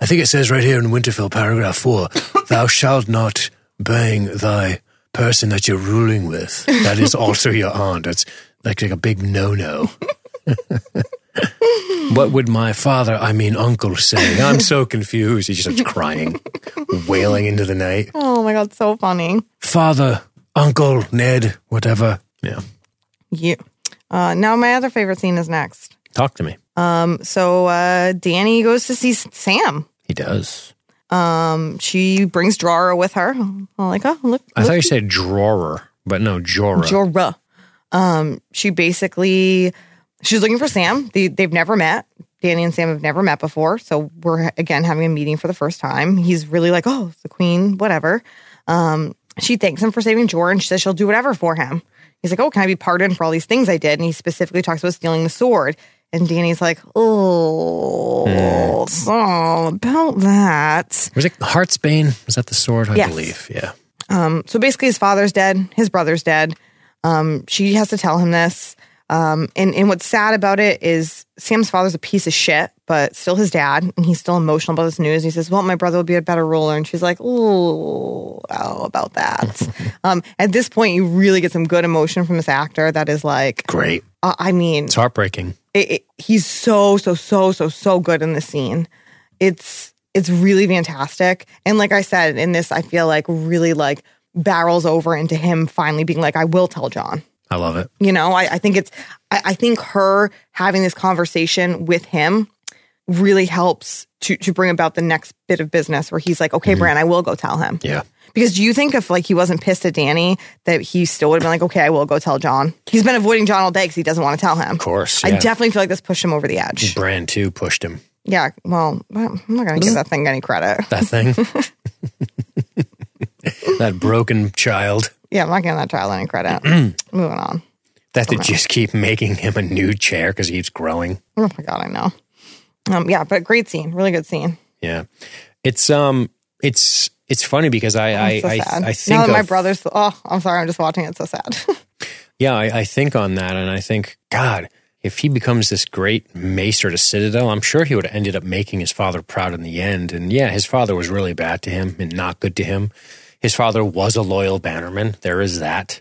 I think it says right here in Winterfell, paragraph four, thou shalt not bang thy person that you're ruling with. That is also your aunt. It's like, like a big no no. what would my father, I mean uncle, say? I'm so confused. He just starts crying, wailing into the night Oh my God, so funny. father, uncle, Ned, whatever. Yeah. Yeah. Uh, now my other favorite scene is next. Talk to me. So uh, Dany goes to see Sam. He does. She brings Jorah with her. I'm like, oh, look, I thought you said drawer, but no, Jorah. Jorah. Um, she basically she's looking for Sam. They, they've never met. Dany and Sam have never met before, so we're again having a meeting for the first time. He's really like, oh, it's the queen, whatever. Um, she thanks him for saving Jorah, and she says she'll do whatever for him. He's like, oh, can I be pardoned for all these things I did? And he specifically talks about stealing the sword. And Dany's like, oh, so about that. Was it Heartsbane? Was that the sword? I Yes. believe. Yeah. So basically, his father's dead, his brother's dead. Um, she has to tell him this. Um, and, and what's sad about it is Sam's father's a piece of shit, but still his dad, and he's still emotional about this news. He says, Well, my brother will be a better ruler. And she's like, Oh, oh about that. um, at this point, you really get some good emotion from this actor that is like, Great. uh, I mean, It's heartbreaking. it, it, he's so so so so so good in the scene. It's it's really fantastic, and like I said, in this, I feel like really like barrels over into him finally being like, I will tell Jon. I love it. You know, I, I think it's I, I think her having this conversation with him really helps to to bring about the next bit of business where he's like, okay, mm-hmm. Bran, I will go tell him. Yeah. Because do you think if like he wasn't pissed at Dany that he still would have been like, okay, I will go tell Jon? He's been avoiding Jon all day because he doesn't want to tell him. Of course. I definitely feel like this pushed him over the edge. Bran too pushed him. Yeah, well, I'm not going to give mm-hmm. that thing any credit. That thing. that broken child Yeah, I'm not giving that child any credit. Moving on. that they just keep making him a new chair because he keeps growing. Oh my god, I know. Um, yeah, but great scene, really good scene. Yeah. It's um it's it's funny because I I, It's so I, sad. I think now that my of- brother's. Oh, I'm sorry, I'm just watching it. So sad. Yeah, I, I think on that and I think, God, if he becomes this great maester to Citadel, I'm sure he would have ended up making his father proud in the end. And yeah, his father was really bad to him and not good to him. His father was a loyal bannerman. There is that.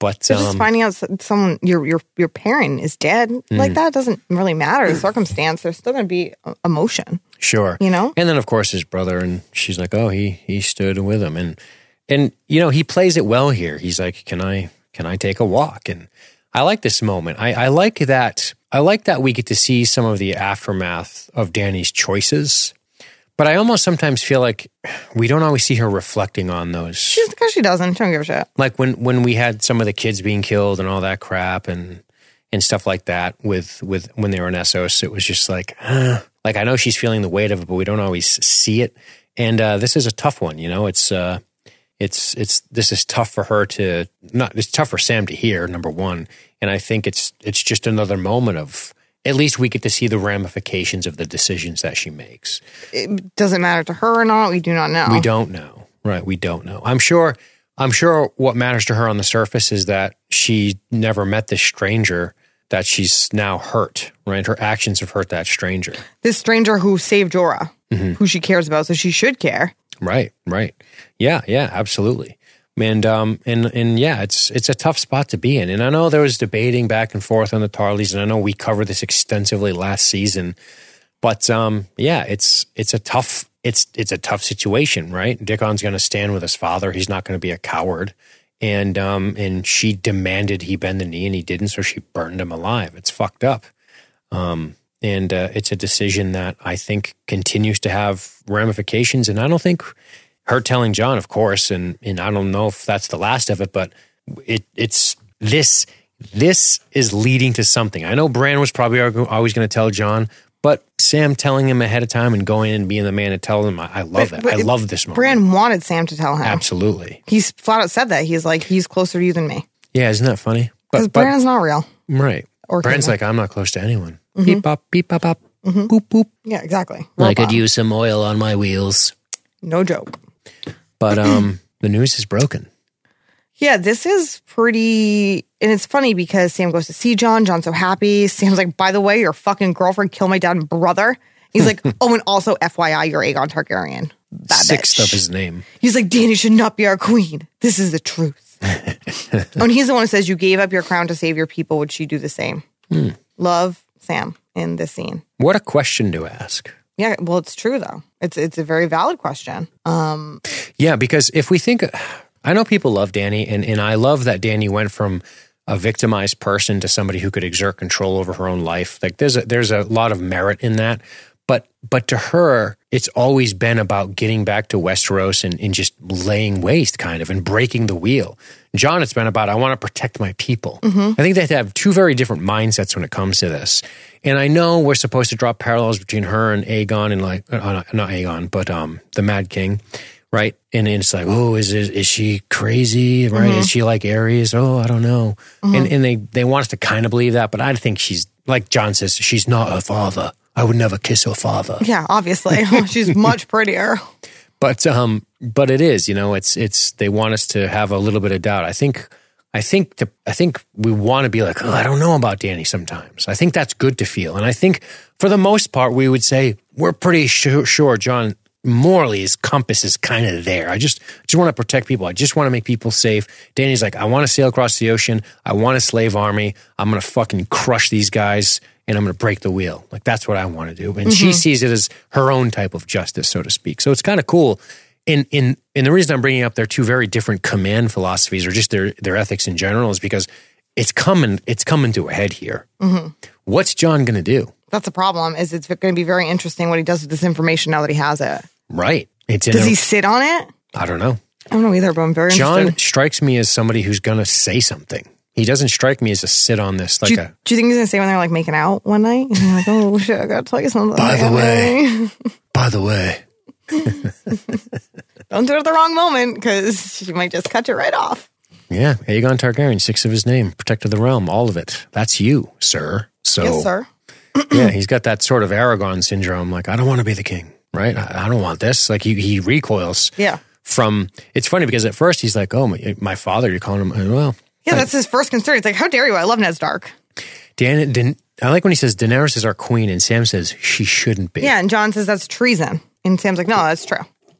But So just um, finding out someone your your your parent is dead Mm. like that doesn't really matter the circumstance. There's still going to be uh, emotion, Sure. you know. And then of course his brother and she's like, "Oh, he he stood with him." And and you know, he plays it well here. He's like, "Can I can I take a walk?" And I like this moment. I I like that I like that we get to see some of the aftermath of Dany's choices. But I almost sometimes feel like we don't always see her reflecting on those. She's because she doesn't. She don't give a shit. Like when when we had some of the kids being killed and all that crap and and stuff like that with with when they were in Essos, it was just like, uh, like I know she's feeling the weight of it, but we don't always see it. And uh, this is a tough one, you know. It's uh, it's it's this is tough for her to not. It's tough for Sam to hear. Number one, and I think it's it's just another moment of at least we get to see the ramifications of the decisions that she makes. It doesn't matter to her or not. We do not know. We don't know. Right. We don't know. I'm sure I'm sure what matters to her on the surface is that she never met this stranger that she's now hurt, right? Her actions have hurt that stranger. This stranger who saved Jorah, Mm-hmm. who she cares about, so she should care. Right, right. Yeah, yeah, absolutely. And um and and yeah, it's it's a tough spot to be in. And I know there was debating back and forth on the Tarlys, and I know we covered this extensively last season. But um yeah, it's it's a tough it's it's a tough situation, right? Dickon's gonna stand with his father. He's not gonna be a coward. And um and she demanded he bend the knee and he didn't, so she burned him alive. It's fucked up. Um and uh, it's a decision that I think continues to have ramifications. And I don't think her telling Jon, of course, and and I don't know if that's the last of it, but it it's this this is leading to something. I know Bran was probably always going to tell Jon, but Sam telling him ahead of time and going in and being the man to tell him, I, I love that. but I love this moment. Bran wanted Sam to tell him. Absolutely, He's flat out said that. He's like, he's closer to you than me. yeah, isn't that funny? Because But, but Bran's not real. right, Or Bran's like, I'm not close to anyone. Mm-hmm. Beep bop, beep bop bop, mm-hmm. boop boop. Yeah, exactly. I could use some oil on my wheels. No joke. But um, the news is broken. Yeah, this is pretty. And it's funny because Sam goes to see Jon. Jon's so happy. Sam's like, by the way, your fucking girlfriend killed my dad and brother. He's like, oh, and also, FYI, you're Aegon Targaryen. That Sixth bitch. of his name. He's like, Dany should not be our queen. This is the truth. oh, and he's the one who says, You gave up your crown to save your people. Would she do the same? Hmm. Love Sam in this scene. What a question to ask. Yeah, well, it's true though. It's it's a very valid question. Um, yeah, because if we think, I know people love Dany, and, and I love that Dany went from a victimized person to somebody who could exert control over her own life. Like there's a, there's a lot of merit in that. But but to her, it's always been about getting back to Westeros and, and just laying waste, kind of, and breaking the wheel. Jon, it's been about I want to protect my people. I think they have two very different mindsets when it comes to this. And I know we're supposed to draw parallels between her and Aegon and like uh, not, not Aegon, but um the Mad King, right? And it's like, oh, is is, is she crazy? Right? Is she like Aerys? Oh, I don't know. And and they they want us to kind of believe that, but I think she's like Jon says, she's not her father. I would never kiss her father. Yeah, obviously. She's much prettier. But um, but it is, you know, it's it's they want us to have a little bit of doubt. I think, I think to, I think we want to be like, oh, I don't know about Dany. Sometimes I think that's good to feel, and I think for the most part we would say we're pretty sure, sure Jon Morley's compass is kind of there. I just just want to protect people. I just want to make people safe. Dany's like, I want to sail across the ocean. I want a slave army. I'm gonna fucking crush these guys. And I'm going to break the wheel. Like that's what I want to do. And she mm-hmm. sees it as her own type of justice, so to speak. So it's kind of cool in in and the reason I'm bringing up their two very different command philosophies or just their their ethics in general is because it's coming it's coming to a head here. Mm-hmm. What's Jon going to do? That's the problem. Is it's going to be very interesting what he does with this information now that he has it. Right? It's in Does a- he sit on it? I don't know. I don't know either, but I'm very Jon interested. strikes me as somebody who's going to say something. He doesn't strike me as a sit on this like Do you, a. do you think he's gonna say when they're like making out one night? And you're like, oh shit, I gotta tell you something. By the way. By the way, don't do it at the wrong moment because she might just cut you right off. yeah, Aegon Targaryen, six of his name, protector of the realm, all of it. That's you, sir. So Yes, sir. yeah, he's got that sort of Aragorn syndrome. Like, I don't want to be the king, right? I, I don't want this. Like, he, he recoils Yeah. from. It's funny because at first he's like, "Oh, my, my father." You're calling him. Well, Yeah, that's his first concern. It's like, how dare you? I love Ned Stark. Dan, Dan, I like when he says Daenerys is our queen, and Sam says she shouldn't be. Yeah, and Jon says that's treason. And Sam's like, no, that's true.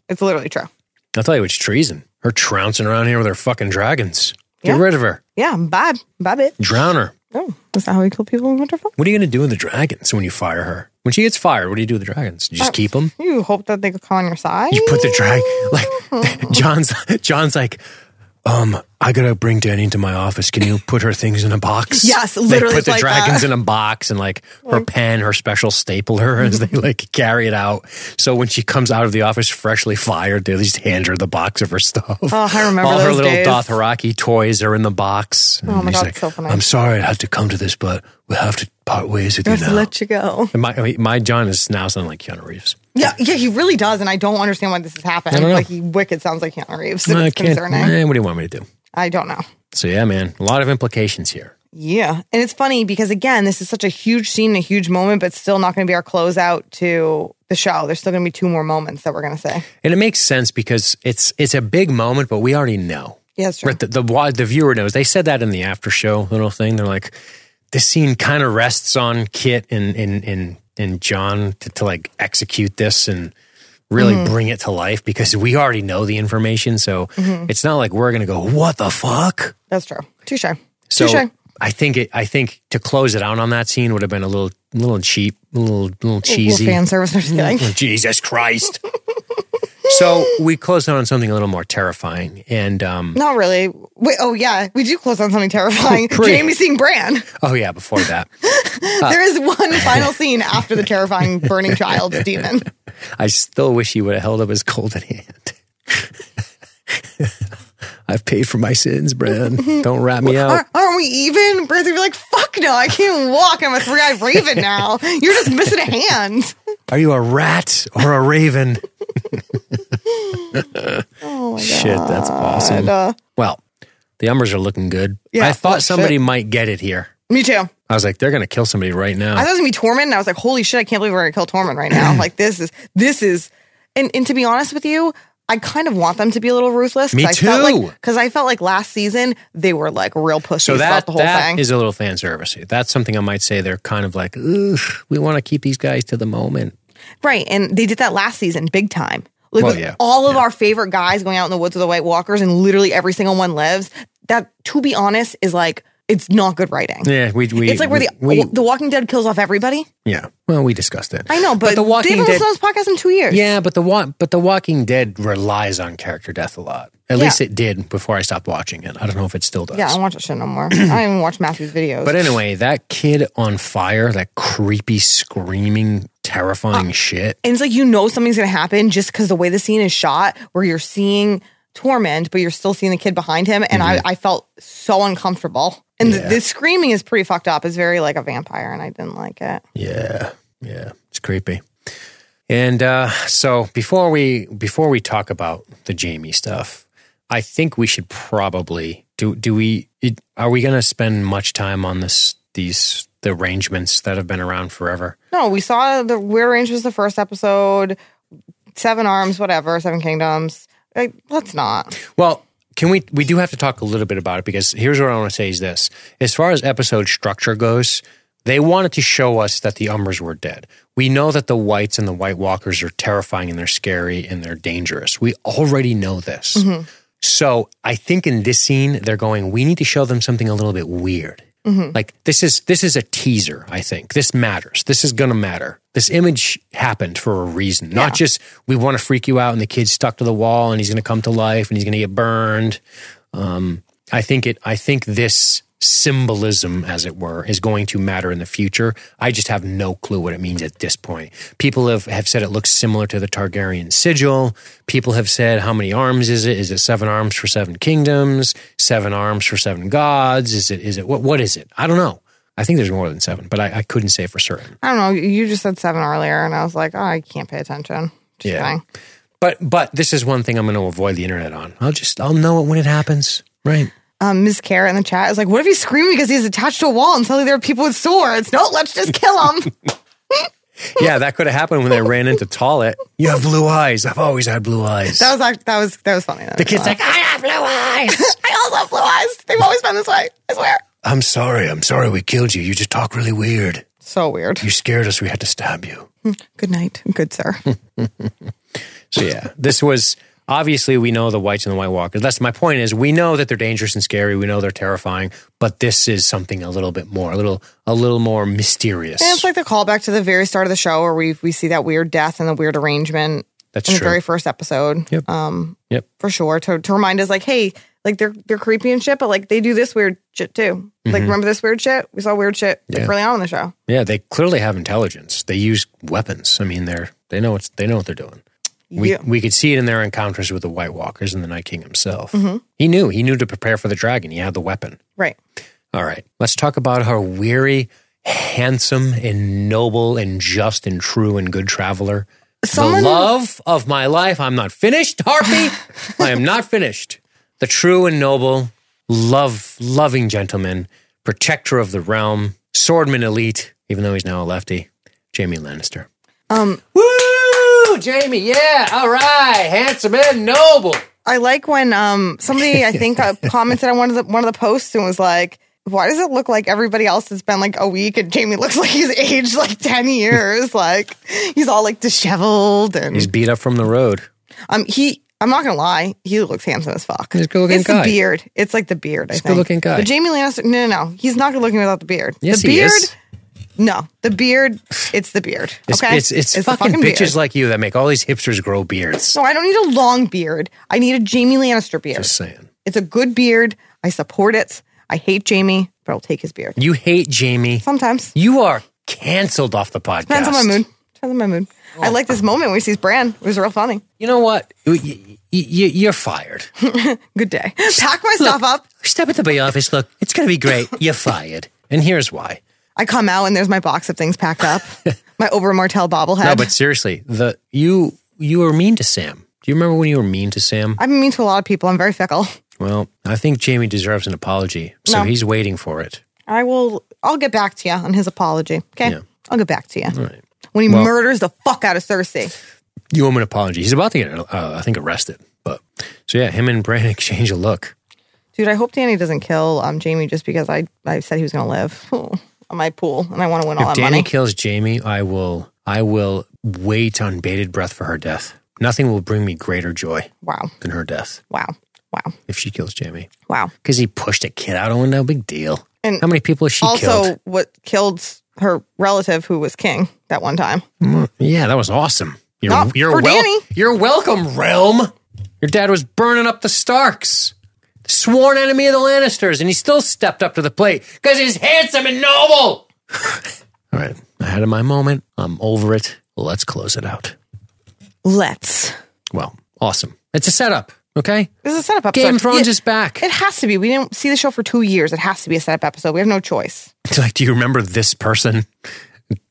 It's literally true. I'll tell you what's treason. Her trouncing around here with her fucking dragons. Get Yeah. rid of her. Yeah, bad. Bad bitch. Drown her. Oh, is that how we kill people in Winterfell? What are you going to do with the dragons when you fire her? When she gets fired, what do you do with the dragons? You just uh, keep them? You hope that they could come on your side? You put the drag like Jon's. Jon's like, um, I gotta bring Dany into my office. Can you put her things in a box? Yes, They literally put the like dragons that. in a box and like her pen, her special stapler as they like carry it out. So when she comes out of the office freshly fired, they just hand her the box of her stuff. Oh, I remember All her little days. Dothraki toys are in the box. Oh my he's God, like, so funny. I'm sorry I had to come to this, but we have to part ways with you now. let you go. And my, I mean, my Jon is now sounding like Keanu Reeves. Yeah, yeah, he really does, and I don't understand why this has happened. I don't know. Like he wicked sounds like Keanu Reeves. I It's can't. concerning. eh, what do you want me to do? I don't know. So yeah, man, a lot of implications here. Yeah. And it's funny because again, this is such a huge scene, a huge moment, but still not going to be our closeout to the show. There's still going to be two more moments that we're going to say. And it makes sense because it's it's a big moment, but we already know. Yeah, that's true. Right, the, the wa- the viewer knows. They said that in the after show little thing. They're like, this scene kind of rests on Kit and and and and Jon to, to like execute this and really Mm-hmm. bring it to life because we already know the information. So Mm-hmm. it's not like we're gonna go, what the fuck? That's true. Touche. So Touche. I think it. I think to close it out on that scene would have been a little, little cheap, a little, little Little cheesy. fan service. Kidding. Oh, Jesus Christ. so we closed out on something a little more terrifying. And um, Not really. Wait, oh yeah, we do close on something terrifying. Jaime seeing Bran. oh yeah, before that, there is one final scene after the terrifying burning child demon. I still wish he would have held up his golden hand. I've paid for my sins, Bran. Don't rat me out. Are, aren't we even? Bran's gonna be like, fuck no, I can't walk. I'm a three eyed raven now. You're just missing a hand. Are you a rat or a raven? Oh my Shit, that's awesome. Uh, Well, the Umbers are looking good. Yeah, I thought somebody shit. might get it here. me too. I was like, they're gonna kill somebody right now. I thought it was gonna be Tormund, and I was like, "Holy shit! I can't believe we're gonna kill Tormund right now." like this is this is, and and to be honest with you, I kind of want them to be a little ruthless. Me I Felt too. like, Because I felt like last season they were like real pussies so about that the whole that thing. is a little fan service. That's something I might say. They're kind of like, Ugh, we want to keep these guys to the moment. right, and they did that last season, big time. Like Well, with yeah. all of our favorite guys going out in the woods with the White Walkers, and literally every single one lives. That, to be honest, is like it's not good writing. Yeah, we we It's like where the we, the Walking Dead kills off everybody. yeah. Well, we discussed it. I know, but, the Walking Dead. this podcast in two years. Yeah, but the but the Walking Dead relies on character death a lot. At Yeah. least it did before I stopped watching it. I don't know if it still does. yeah, I don't watch that shit no more. I don't even watch Matthew's videos. But anyway, that kid on fire, that creepy, screaming, terrifying uh, shit. And it's like you know something's gonna happen just because the way the scene is shot, where you're seeing Tormund, but you're still seeing the kid behind him, and mm-hmm. I, I felt so uncomfortable. And Yeah. the, the screaming is pretty fucked up. It's very like a vampire, and I didn't like it. Yeah, yeah, it's creepy. And uh, so before we before we talk about the Jaime stuff, I think we should probably do. Do we? It, are we going to spend much time on this? These the arrangements that have been around forever. No, we saw the Weird Range was the first episode, Seven Arms, whatever, Seven Kingdoms. Like, let's not. Well, can we? We do have to talk a little bit about it because here's what I want to say: is this as far as episode structure goes, they wanted to show us that the Umbers were dead. We know that the Whites and the White Walkers are terrifying and they're scary and they're dangerous. We already know this. Mm-hmm. So I think in this scene, they're going. We need to show them something a little bit weird. Mm-hmm. Like this is this is a teaser. I think this matters. This is going to matter. This image happened for a reason, not just we want to freak you out and the kid's stuck to the wall and he's going to come to life and he's going to get burned. Um, I think it. I think this symbolism, as it were, is going to matter in the future. I just have no clue what it means at this point. People have, have said it looks similar to the Targaryen sigil. People have said, how many arms is it? Is it seven arms for seven kingdoms? Seven arms for seven gods? Is it? Is it? What? What is it? I don't know. I think there's more than seven, but I, I couldn't say for certain. I don't know. You just said seven earlier, and I was like, oh, I can't pay attention. Just Yeah. kidding. But but this is one thing I'm going to avoid the internet on. I'll just I'll know it when it happens. Right. Um, Ms. Kara in the chat is like, what if he's screaming because he's attached to a wall and suddenly there are people with swords? No, let's just kill him. Yeah, that could have happened when they ran into Toilet. You have blue eyes. I've always had blue eyes. that was act- that was that was funny. the kid's like, I have blue eyes. I also have blue eyes. They've always been this way. I swear. I'm sorry. I'm sorry we killed you. You just talk really weird. So weird. You scared us. We had to stab you. Good night, good sir. So yeah, this was obviously we know the whites and the white walkers. That's my point is we know that they're dangerous and scary. We know they're terrifying, but this is something a little bit more, a little, a little more mysterious. And it's like the callback to the very start of the show where we we see that weird death and the weird arrangement That's in the true. very first episode. Yep. Um, Yep. for sure to to remind us like, hey, like they're they're creepy and shit, but like they do this weird shit too. Like remember this weird shit? We saw weird shit like Mm-hmm. Early on in the show. Yeah, they clearly have intelligence. They use weapons. I mean, they're they know what's they know what they're doing. We Yeah. we could see it in their encounters with the White Walkers and the Night King himself. Mm-hmm. He knew he knew to prepare for the dragon. He had the weapon. Right. All right, let's talk about our weary, handsome, and noble, and just and true and good traveler. Someone- the love of my life. I'm not finished, Harpy. I am not finished. The true and noble, love loving gentleman, protector of the realm, swordman elite, even though he's now a lefty, Jaime Lannister. Um, Woo! Jaime, yeah, all right. Handsome and noble. I like when um somebody I think uh, commented on one of the one of the posts and was like, "Why does it look like everybody else has been like a week and Jaime looks like he's aged like ten years? like he's all like disheveled and He's beat up from the road. um he." I'm not gonna lie, he looks handsome as fuck. He's a good-looking it's guy. the beard. It's like the beard. I think. good-looking guy. But Jaime Lannister, no, no, no, he's not good looking without the beard. Yes, the he beard, is. no, the beard. It's the beard. It's, Okay, it's, it's, the fucking, beard. bitches like you that make all these hipsters grow beards. No, I don't need a long beard. I need a Jaime Lannister beard. Just saying. It's a good beard. I support it. I hate Jaime, but I'll take his beard. You hate Jaime. Sometimes. You are canceled off the podcast. Depends on my mood. Depends on my mood. I like this moment where he sees Bran. It was real funny. You know what? You, you're fired. Good day. Pack my stuff up. Step into my office. Look, it's going to be great. You're fired. And here's why. I come out and there's my box of things packed up. my Oberyn Martell bobblehead. No, but seriously, the you you were mean to Sam. Do you remember when you were mean to Sam? I've been mean to a lot of people. I'm very fickle. Well, I think Jaime deserves an apology, so No. he's waiting for it. I will. I'll get back to you on his apology. Okay. Yeah. I'll get back to you All right. When he Well- murders the fuck out of Cersei. You owe him an apology. He's about to get, uh, I think, arrested. But so yeah, him and Bran exchange a look. Dude, I hope Dany doesn't kill um, Jaime just because I, I said he was going to live on my pool and I want to win all money. If that Dany money. kills Jaime, I will I will wait on bated breath for her death. Nothing will bring me greater joy wow. than her death Wow. Wow. if she kills Jaime. Wow. Because he pushed a kid out a window, big deal. And How many people has she also, killed? what killed her relative who was king that one time? Mm, yeah, that was awesome. You're, Not you're, for wel- Dany. you're welcome, realm. Your dad was burning up the Starks, sworn enemy of the Lannisters, and he still stepped up to the plate because he's handsome and noble. All right, I had my moment. I'm over it. Let's close it out. Let's. Well, awesome. It's a setup, okay? This is a setup episode. Game of Thrones Yeah, is back. It has to be. We didn't see the show for two years. It has to be a setup episode. We have no choice. It's like, do you remember this person?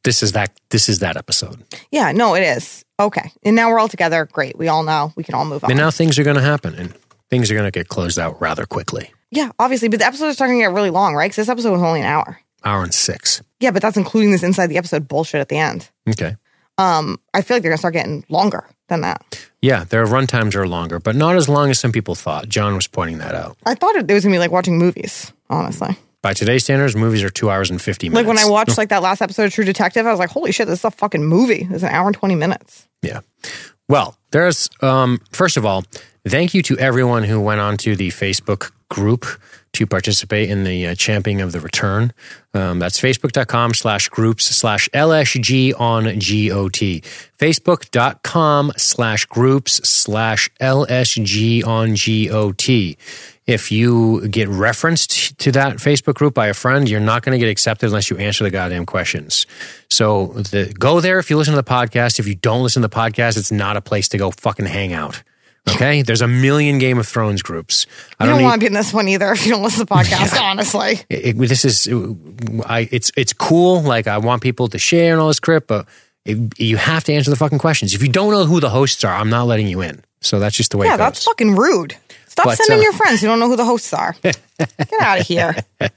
This is that. This is that episode. Yeah, no, it is. Okay. And now we're all together. Great. We all know. We can all move on. And now things are going to happen, and things are going to get closed out rather quickly. yeah, obviously. But the episode is starting to get really long, right? Because this episode was only an hour. Hour and six. Yeah, but that's including this inside the episode bullshit at the end. Okay. Um, I feel like they're gonna start getting longer than that. Yeah, their run times are longer, but not as long as some people thought. John was pointing that out. I thought it, was gonna be like watching movies, honestly. By today's standards, movies are two hours and 50 minutes. Like when I watched like that last episode of True Detective, I was like, holy shit, this is a fucking movie. It's an hour and twenty minutes. Yeah. Well, there's, um, first of all, thank you to everyone who went on to the Facebook group to participate in the uh, of the return. Um, that's facebook.com slash groups slash LSG on GOT. Facebook.com slash groups slash LSG on GOT. If you get referenced to that Facebook group by a friend, you're not going to get accepted unless you answer the goddamn questions. So the, go there if you listen to the podcast. If you don't listen to the podcast, it's not a place to go fucking hang out. Okay? There's a million Game of Thrones groups. I You don't need- want to be in this one either if you don't listen to the podcast, honestly. it, it- this is I it's it's cool like I want people to share and all this crap but it, you have to answer the fucking questions if you don't know who the hosts are I'm not letting you in so that's just the way Yeah, it that's fucking rude. Stop But, sending uh, your friends who don't know who the hosts are. Get out of here. I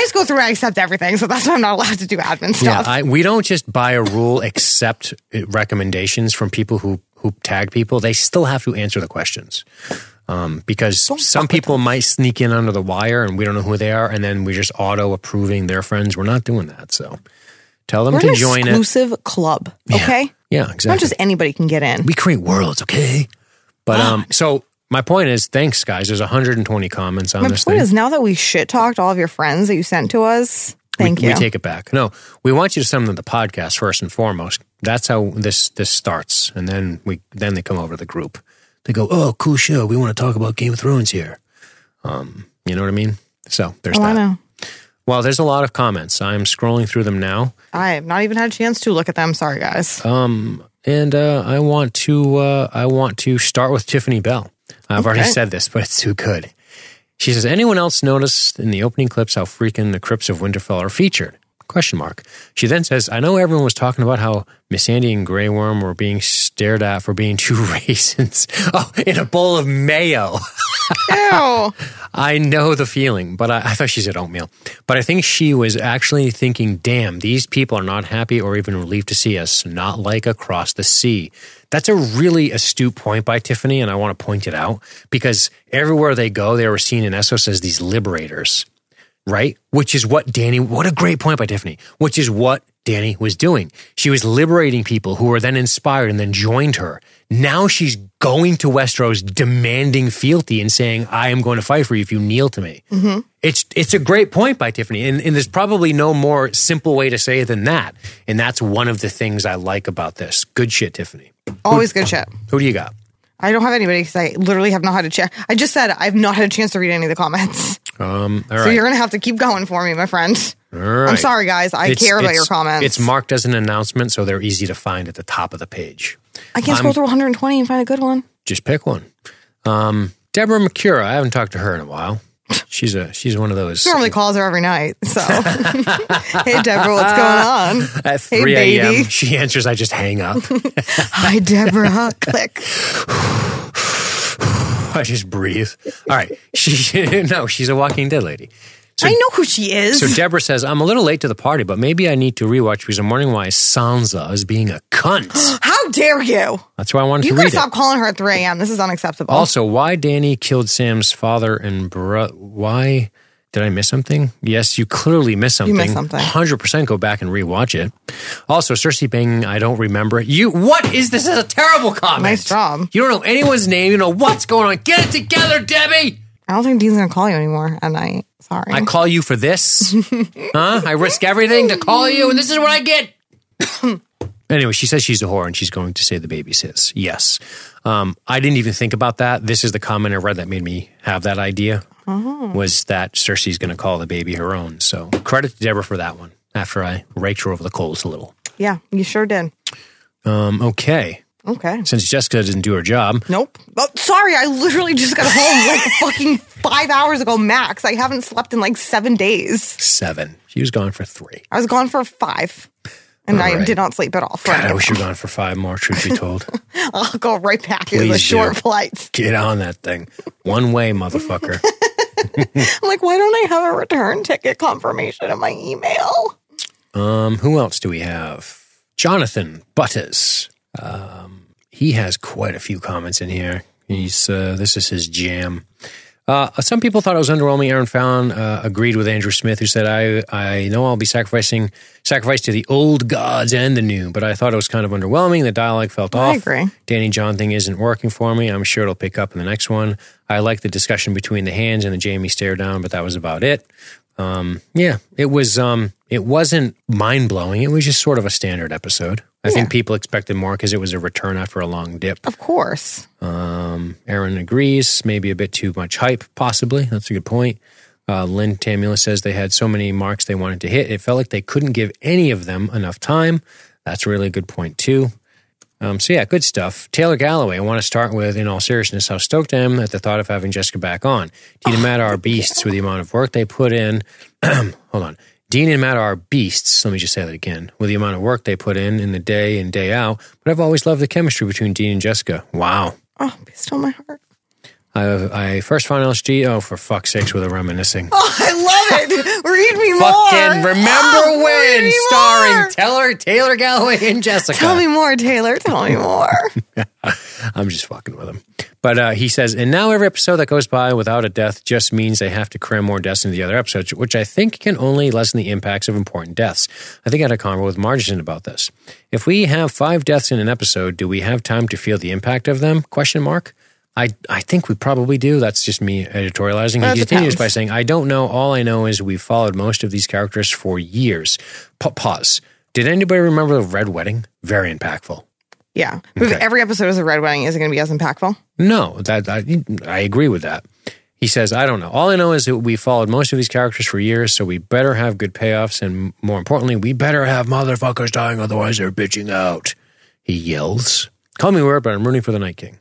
just go through and I accept everything, so that's why I'm not allowed to do admin yeah stuff. I, we don't just by a rule accept uh, recommendations from people who who tag people they still have to answer the questions Um, because some people might sneak in under the wire and we don't know who they are, and then we're just auto approving their friends. We're not doing that. So tell them We're to an join it. exclusive club. Okay. Yeah, Not exactly. just anybody can get in. we create worlds, okay? But um, so my point is, thanks, guys. There's 120 comments on My this point thing. is now that we shit talked all of your friends that you sent to us, thank we, you. We take it back. No, we want you to send them the podcast first and foremost. That's how this this starts, and then we then they come over to the group. They go, "Oh, cool show. We want to talk about Game of Thrones here." Um, you know what I mean? So there's oh, that. Well, there's a lot of comments. I'm scrolling through them now, I have not even had a chance to look at them. Sorry, guys. Um, and uh, I want to uh, I want to start with Tiffany Bell. I've already said this, but it's too good. She says, "Anyone else noticed in the opening clips how freaking the crypts of Winterfell are featured?" Question mark. She then says, "I know everyone was talking about how Missandei and Grey Worm were being stared at for being two raisins. Oh, in a bowl of mayo." Ew. I know the feeling, but I, I thought she said oatmeal. But I think she was actually thinking, damn, these people are not happy or even relieved to see us, not like across the sea. That's a really astute point by Tiffany, and I want to point it out because everywhere they go, they were seen in Essos as these liberators, right? Which is what Dany, what a great point by Tiffany, which is what Dany was doing. She was liberating people who were then inspired and then joined her. Now she's going to Westeros demanding fealty and saying, I am going to fight for you if you kneel to me. Mm-hmm. It's, it's a great point by Tiffany. And, and there's probably no more simple way to say it than that. And that's one of the things I like about this. Good shit, Tiffany. Always good shit. Who do you got? I don't have anybody because I literally have not had a chance. I just said I've not had a chance to read any of the comments. Um, all So you're going to have to keep going for me, my friend. All right. I'm sorry, guys. I It's- care about it's- your comments. It's marked as an announcement, so they're easy to find at the top of the page. I can't scroll through 120 and find a good one. Just pick one. Um, Deborah McCura. I haven't talked to her in a while. She's a she's one of those. Normally calls her every night. So, hey, Deborah, what's going on? At Hey, a.m., she answers. I just hang up. Hi, Deborah. Click. I just breathe. All right. She no, she's a Walking Dead lady. So, I know who she is. so Deborah says, I'm a little late to the party, but maybe I need to rewatch because I'm wondering why Sansa is being a cunt. How dare you? That's why I wanted You to gotta read it. stop calling her at 3 a.m. This is unacceptable. Also, why Dany killed Sam's father and brother? Why did I miss something? Yes, you clearly missed something. You missed something. Hundred percent. Go back and rewatch it. Also, Cersei banging. I don't remember it. You. What is this? This is a terrible comment. Nice job. You don't know anyone's name. You know what's going on. Get it together, Debbie. I don't think Dean's gonna call you anymore at night. Sorry. I call you for this, huh? I risk everything to call you, and this is what I get. anyway, she says she's a whore, and she's going to say the baby's his. Yes, um, I didn't even think about that. This is the comment I read that made me have that idea. Was that Cersei's going to call the baby her own? So credit to Deborah for that one. After I raked her over the coals a little. yeah, you sure did. Um, okay, Okay. since Jessica didn't do her job, Nope. Oh, sorry, I literally just got home like fucking five hours ago max. I haven't slept in like seven days. seven. She was gone for three. I was gone for five. And I right. did not sleep at all. For God, I wish you were gone for five more. Truth be told. I'll go right back into the Please short do. flights. Get on that thing. One way, motherfucker. I'm like, why don't I have a return ticket confirmation in my email? Um, who else do we have? Jonathan Butters. Um, he has quite a few comments in here. He's uh, this is his jam. Uh, some people thought it was underwhelming. Aaron Fallon uh, agreed with Andrew Smith, who said, "I I know I'll be sacrificing sacrifice to the old gods and the new, but I thought it was kind of underwhelming. The dialogue felt I off. agree. Dany Jon thing isn't working for me. I'm sure it'll pick up in the next one. I like the discussion between the hands and the Jaime stare down, but that was about it. Um, yeah, it was. Um, it wasn't mind blowing. It was just sort of a standard episode. I think people expected more because it was a return after a long dip. Of course. Um, Aaron agrees. Maybe a bit too much hype, possibly. That's a good point. Uh, Lynn Tamula says they had so many marks they wanted to hit. It felt like they couldn't give any of them enough time. That's really a good point, too. Um, so, yeah, good stuff. Taylor Galloway, I want to start with, in all seriousness, how stoked I am at the thought of having Jessica back on. Dean and Matt are beasts with the amount of work they put in. Hold on. Dean and Matt are beasts. Let me just say that again. With the amount of work they put in in the day and day out. But I've always loved the chemistry between Dean and Jessica. Wow. Oh, be still my heart. I, I first found LSG. Oh, for fuck's sakes, with a reminiscing. Oh, I love it. Read me more. Fucking remember Oh, when? Starring more. Taylor Taylor Galloway and Jessica. Tell me more, Taylor. Tell me more. I'm just fucking with him. But uh, he says, and now every episode that goes by without a death just means they have to cram more deaths into the other episodes, which I think can only lessen the impacts of important deaths. I think I had a convo with Margin about this. If we have five deaths in an episode, do we have time to feel the impact of them? Question mark. I, I think we probably do. That's just me editorializing. He continues depends. by saying, I don't know. All I know is we've followed most of these characters for years. Pa- pause. Did anybody remember the Red Wedding? Very impactful. Yeah. Okay. every episode is a red wedding, is it going to be as impactful? No, that I, I agree with that. He says, I don't know. All I know is that we followed most of these characters for years, so we better have good payoffs, and more importantly, we better have motherfuckers dying, otherwise they're bitching out. He yells. Call me weird, but I'm rooting for the Night King.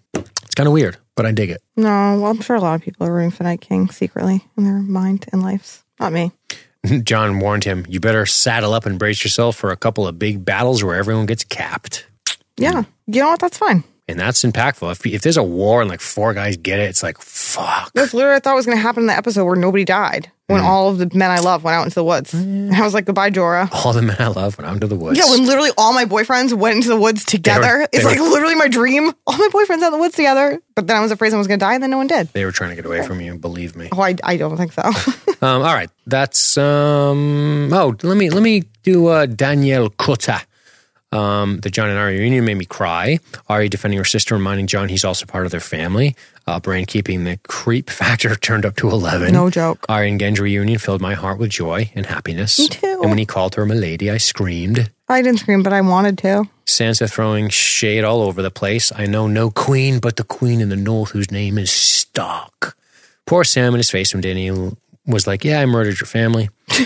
Kind of weird, but I dig it. No. Well, I'm sure a lot of people are rooting for Night King secretly in their mind and lives. Not me. John warned him, You better saddle up and brace yourself for a couple of big battles where everyone gets capped. Yeah. You know what? That's fine. And that's impactful. If, if there's a war and like four guys get it, it's like, fuck. That's literally what I thought was going to happen in the episode where nobody died when all of the men I love went out into the woods. And I was like, goodbye, Jorah. All the men I love went out into the woods. Yeah, when literally all my boyfriends went into the woods together. they it's were- like literally my dream. All my boyfriends out in the woods together. But then I was afraid someone was going to die, and then no one did. they were trying to get away from you, believe me. Oh, I, I don't think so. Um, all right, that's um. Oh, let me let me do uh, Danielle Kota. Um, the Jon and Arya reunion made me cry. Arya defending her sister, reminding Jon he's also part of their family. Uh, Bran keeping the creep factor turned up to eleven. No joke. And Gendry reunion filled my heart with joy and happiness. Me too. And when he called her "milady," I screamed. I didn't scream, but I wanted to. Sansa throwing shade all over the place. I know no queen but the queen in the north whose name is Stark. Poor Sam in his face when Dany was like, Yeah, I murdered your family.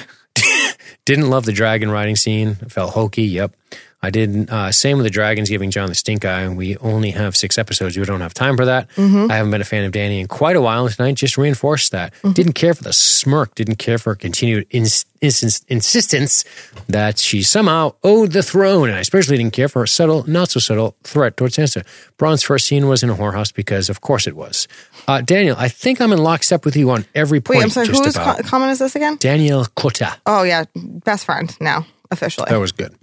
Didn't love the dragon riding scene. Felt hokey. Yep. I didn't. Uh, same with the dragons giving Jon the stink eye. and We only have six episodes. We don't have time for that. I haven't been a fan of Dany in quite a while. and Tonight just reinforced that. Didn't care for the smirk. Didn't care for continued ins- ins- insistence that she somehow owed the throne. And I especially didn't care for her subtle, not so subtle threat towards Sansa. Bronn's first scene was in a whorehouse because, of course, it was. Uh, Daniel, I think I'm in lockstep with you on every point. Wait, I'm sorry. Whose co- comment is this again? Daniel Kota. Oh, yeah. Best friend now, officially. That was good.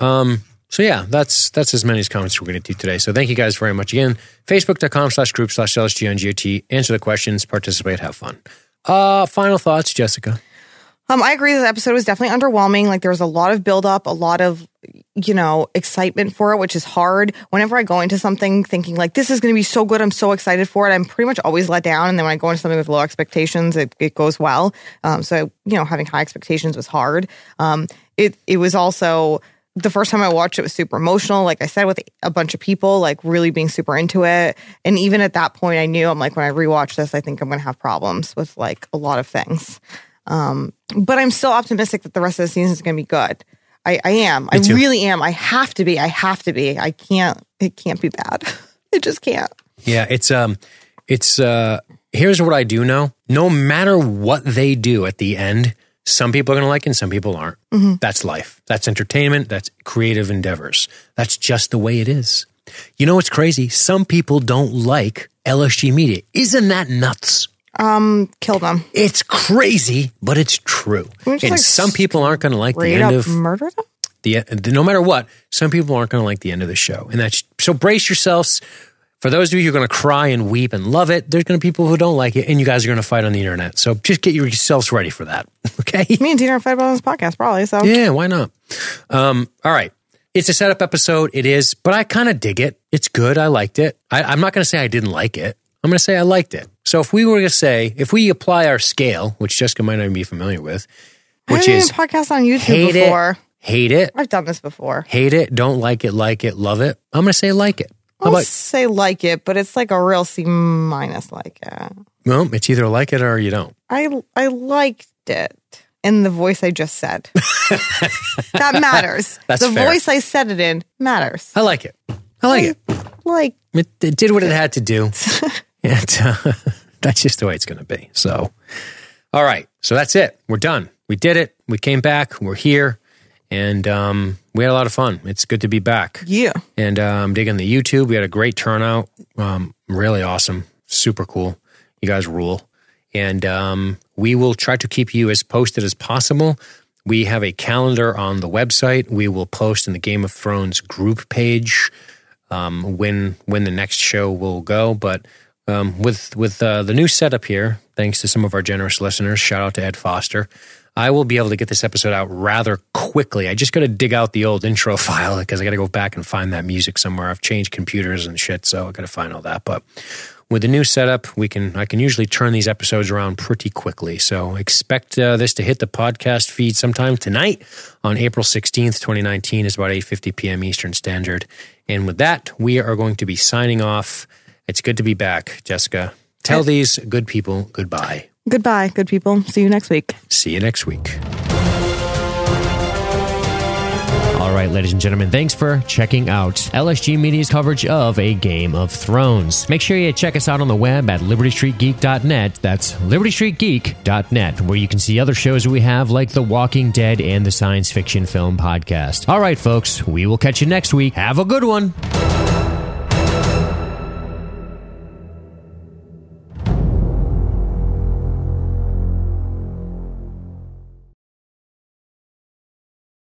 Um, so yeah, that's that's as many as comments we're going to do today. So thank you guys very much again. Facebook.com slash group slash LSG on GOT. Answer the questions, participate, have fun. Uh, final thoughts, Jessica. Um, I agree. The episode was definitely underwhelming. Like there was a lot of build up, a lot of, you know, excitement for it, which is hard. Whenever I go into something thinking like this is going to be so good, I'm so excited for it. I'm pretty much always let down. And then when I go into something with low expectations, it, it goes well. Um, so you know, having high expectations was hard. Um, it it was also the first time I watched it was super emotional. Like I said, with a bunch of people, like really being super into it. And even at that point, I knew I'm like, when I rewatch this, I think I'm going to have problems with like a lot of things. Um, but I'm still optimistic that the rest of the season is going to be good. I, I am. I really am. I have to be. I have to be. I can't. It can't be bad. it just can't. Yeah, it's um, it's uh. Here's what I do know: no matter what they do at the end, some people are going to like it, and some people aren't. That's life. That's entertainment. That's creative endeavors. That's just the way it is. You know what's crazy? Some people don't like LSG media. Isn't that nuts? Um, kill them. It's crazy, but it's true. And like, some people aren't going to like the end of murder them. the, the no matter what. Some people aren't going to like the end of the show, and that's so. Brace yourselves. For those of you who are going to cry and weep and love it, there's going to be people who don't like it, and you guys are going to fight on the internet. So just get yourselves ready for that. Okay. Me and Tina are fight about this podcast, probably. So Yeah, why not? Um, all right. It's a setup episode. It is, but I kind of dig it. It's good. I liked it. I, I'm not going to say I didn't like it. I'm going to say I liked it. So if we were to say, if we apply our scale, which Jessica might not even be familiar with, I which haven't is podcast on YouTube hate before. it, hate it, I've done this before. hate it, don't like it, like it, love it. I'm going to say like it. I'll about, say like it, but it's like a real C minus like it. well, it's either like it or you don't. I I liked it in the voice I just said. that matters. That's the fair. voice I said it in matters. I like it. I like it. Like It, it did what it had to do. and uh, that's just the way it's going to be. So, all right. So that's it. We're done. We did it. We came back. We're here. And um, we had a lot of fun. It's good to be back. yeah. And um, digging the YouTube. We had a great turnout. Um, really awesome. Super cool. You guys rule. And um, we will try to keep you as posted as possible. We have a calendar on the website. We will post in the Game of Thrones group page um, when when the next show will go. But um, with with uh, the new setup here, thanks to some of our generous listeners, shout out to Ed Foster. I will be able to get this episode out rather quickly. I just got to dig out the old intro file because I got to go back and find that music somewhere. I've changed computers and shit, so I got to find all that. But with the new setup, we can I can usually turn these episodes around pretty quickly. So expect uh, this to hit the podcast feed sometime tonight on April 16th, 2019 is about 8:50 p.m. Eastern Standard. And with that, we are going to be signing off. It's good to be back, Jessica. Tell these good people goodbye. Goodbye, good people. See you next week. See you next week. All right, ladies and gentlemen, thanks for checking out LSG Media's coverage of A Game of Thrones. Make sure you check us out on the web at libertystreetgeek.net. That's libertystreetgeek.net, where you can see other shows we have like The Walking Dead and the Science Fiction Film Podcast. All right, folks, we will catch you next week. Have a good one.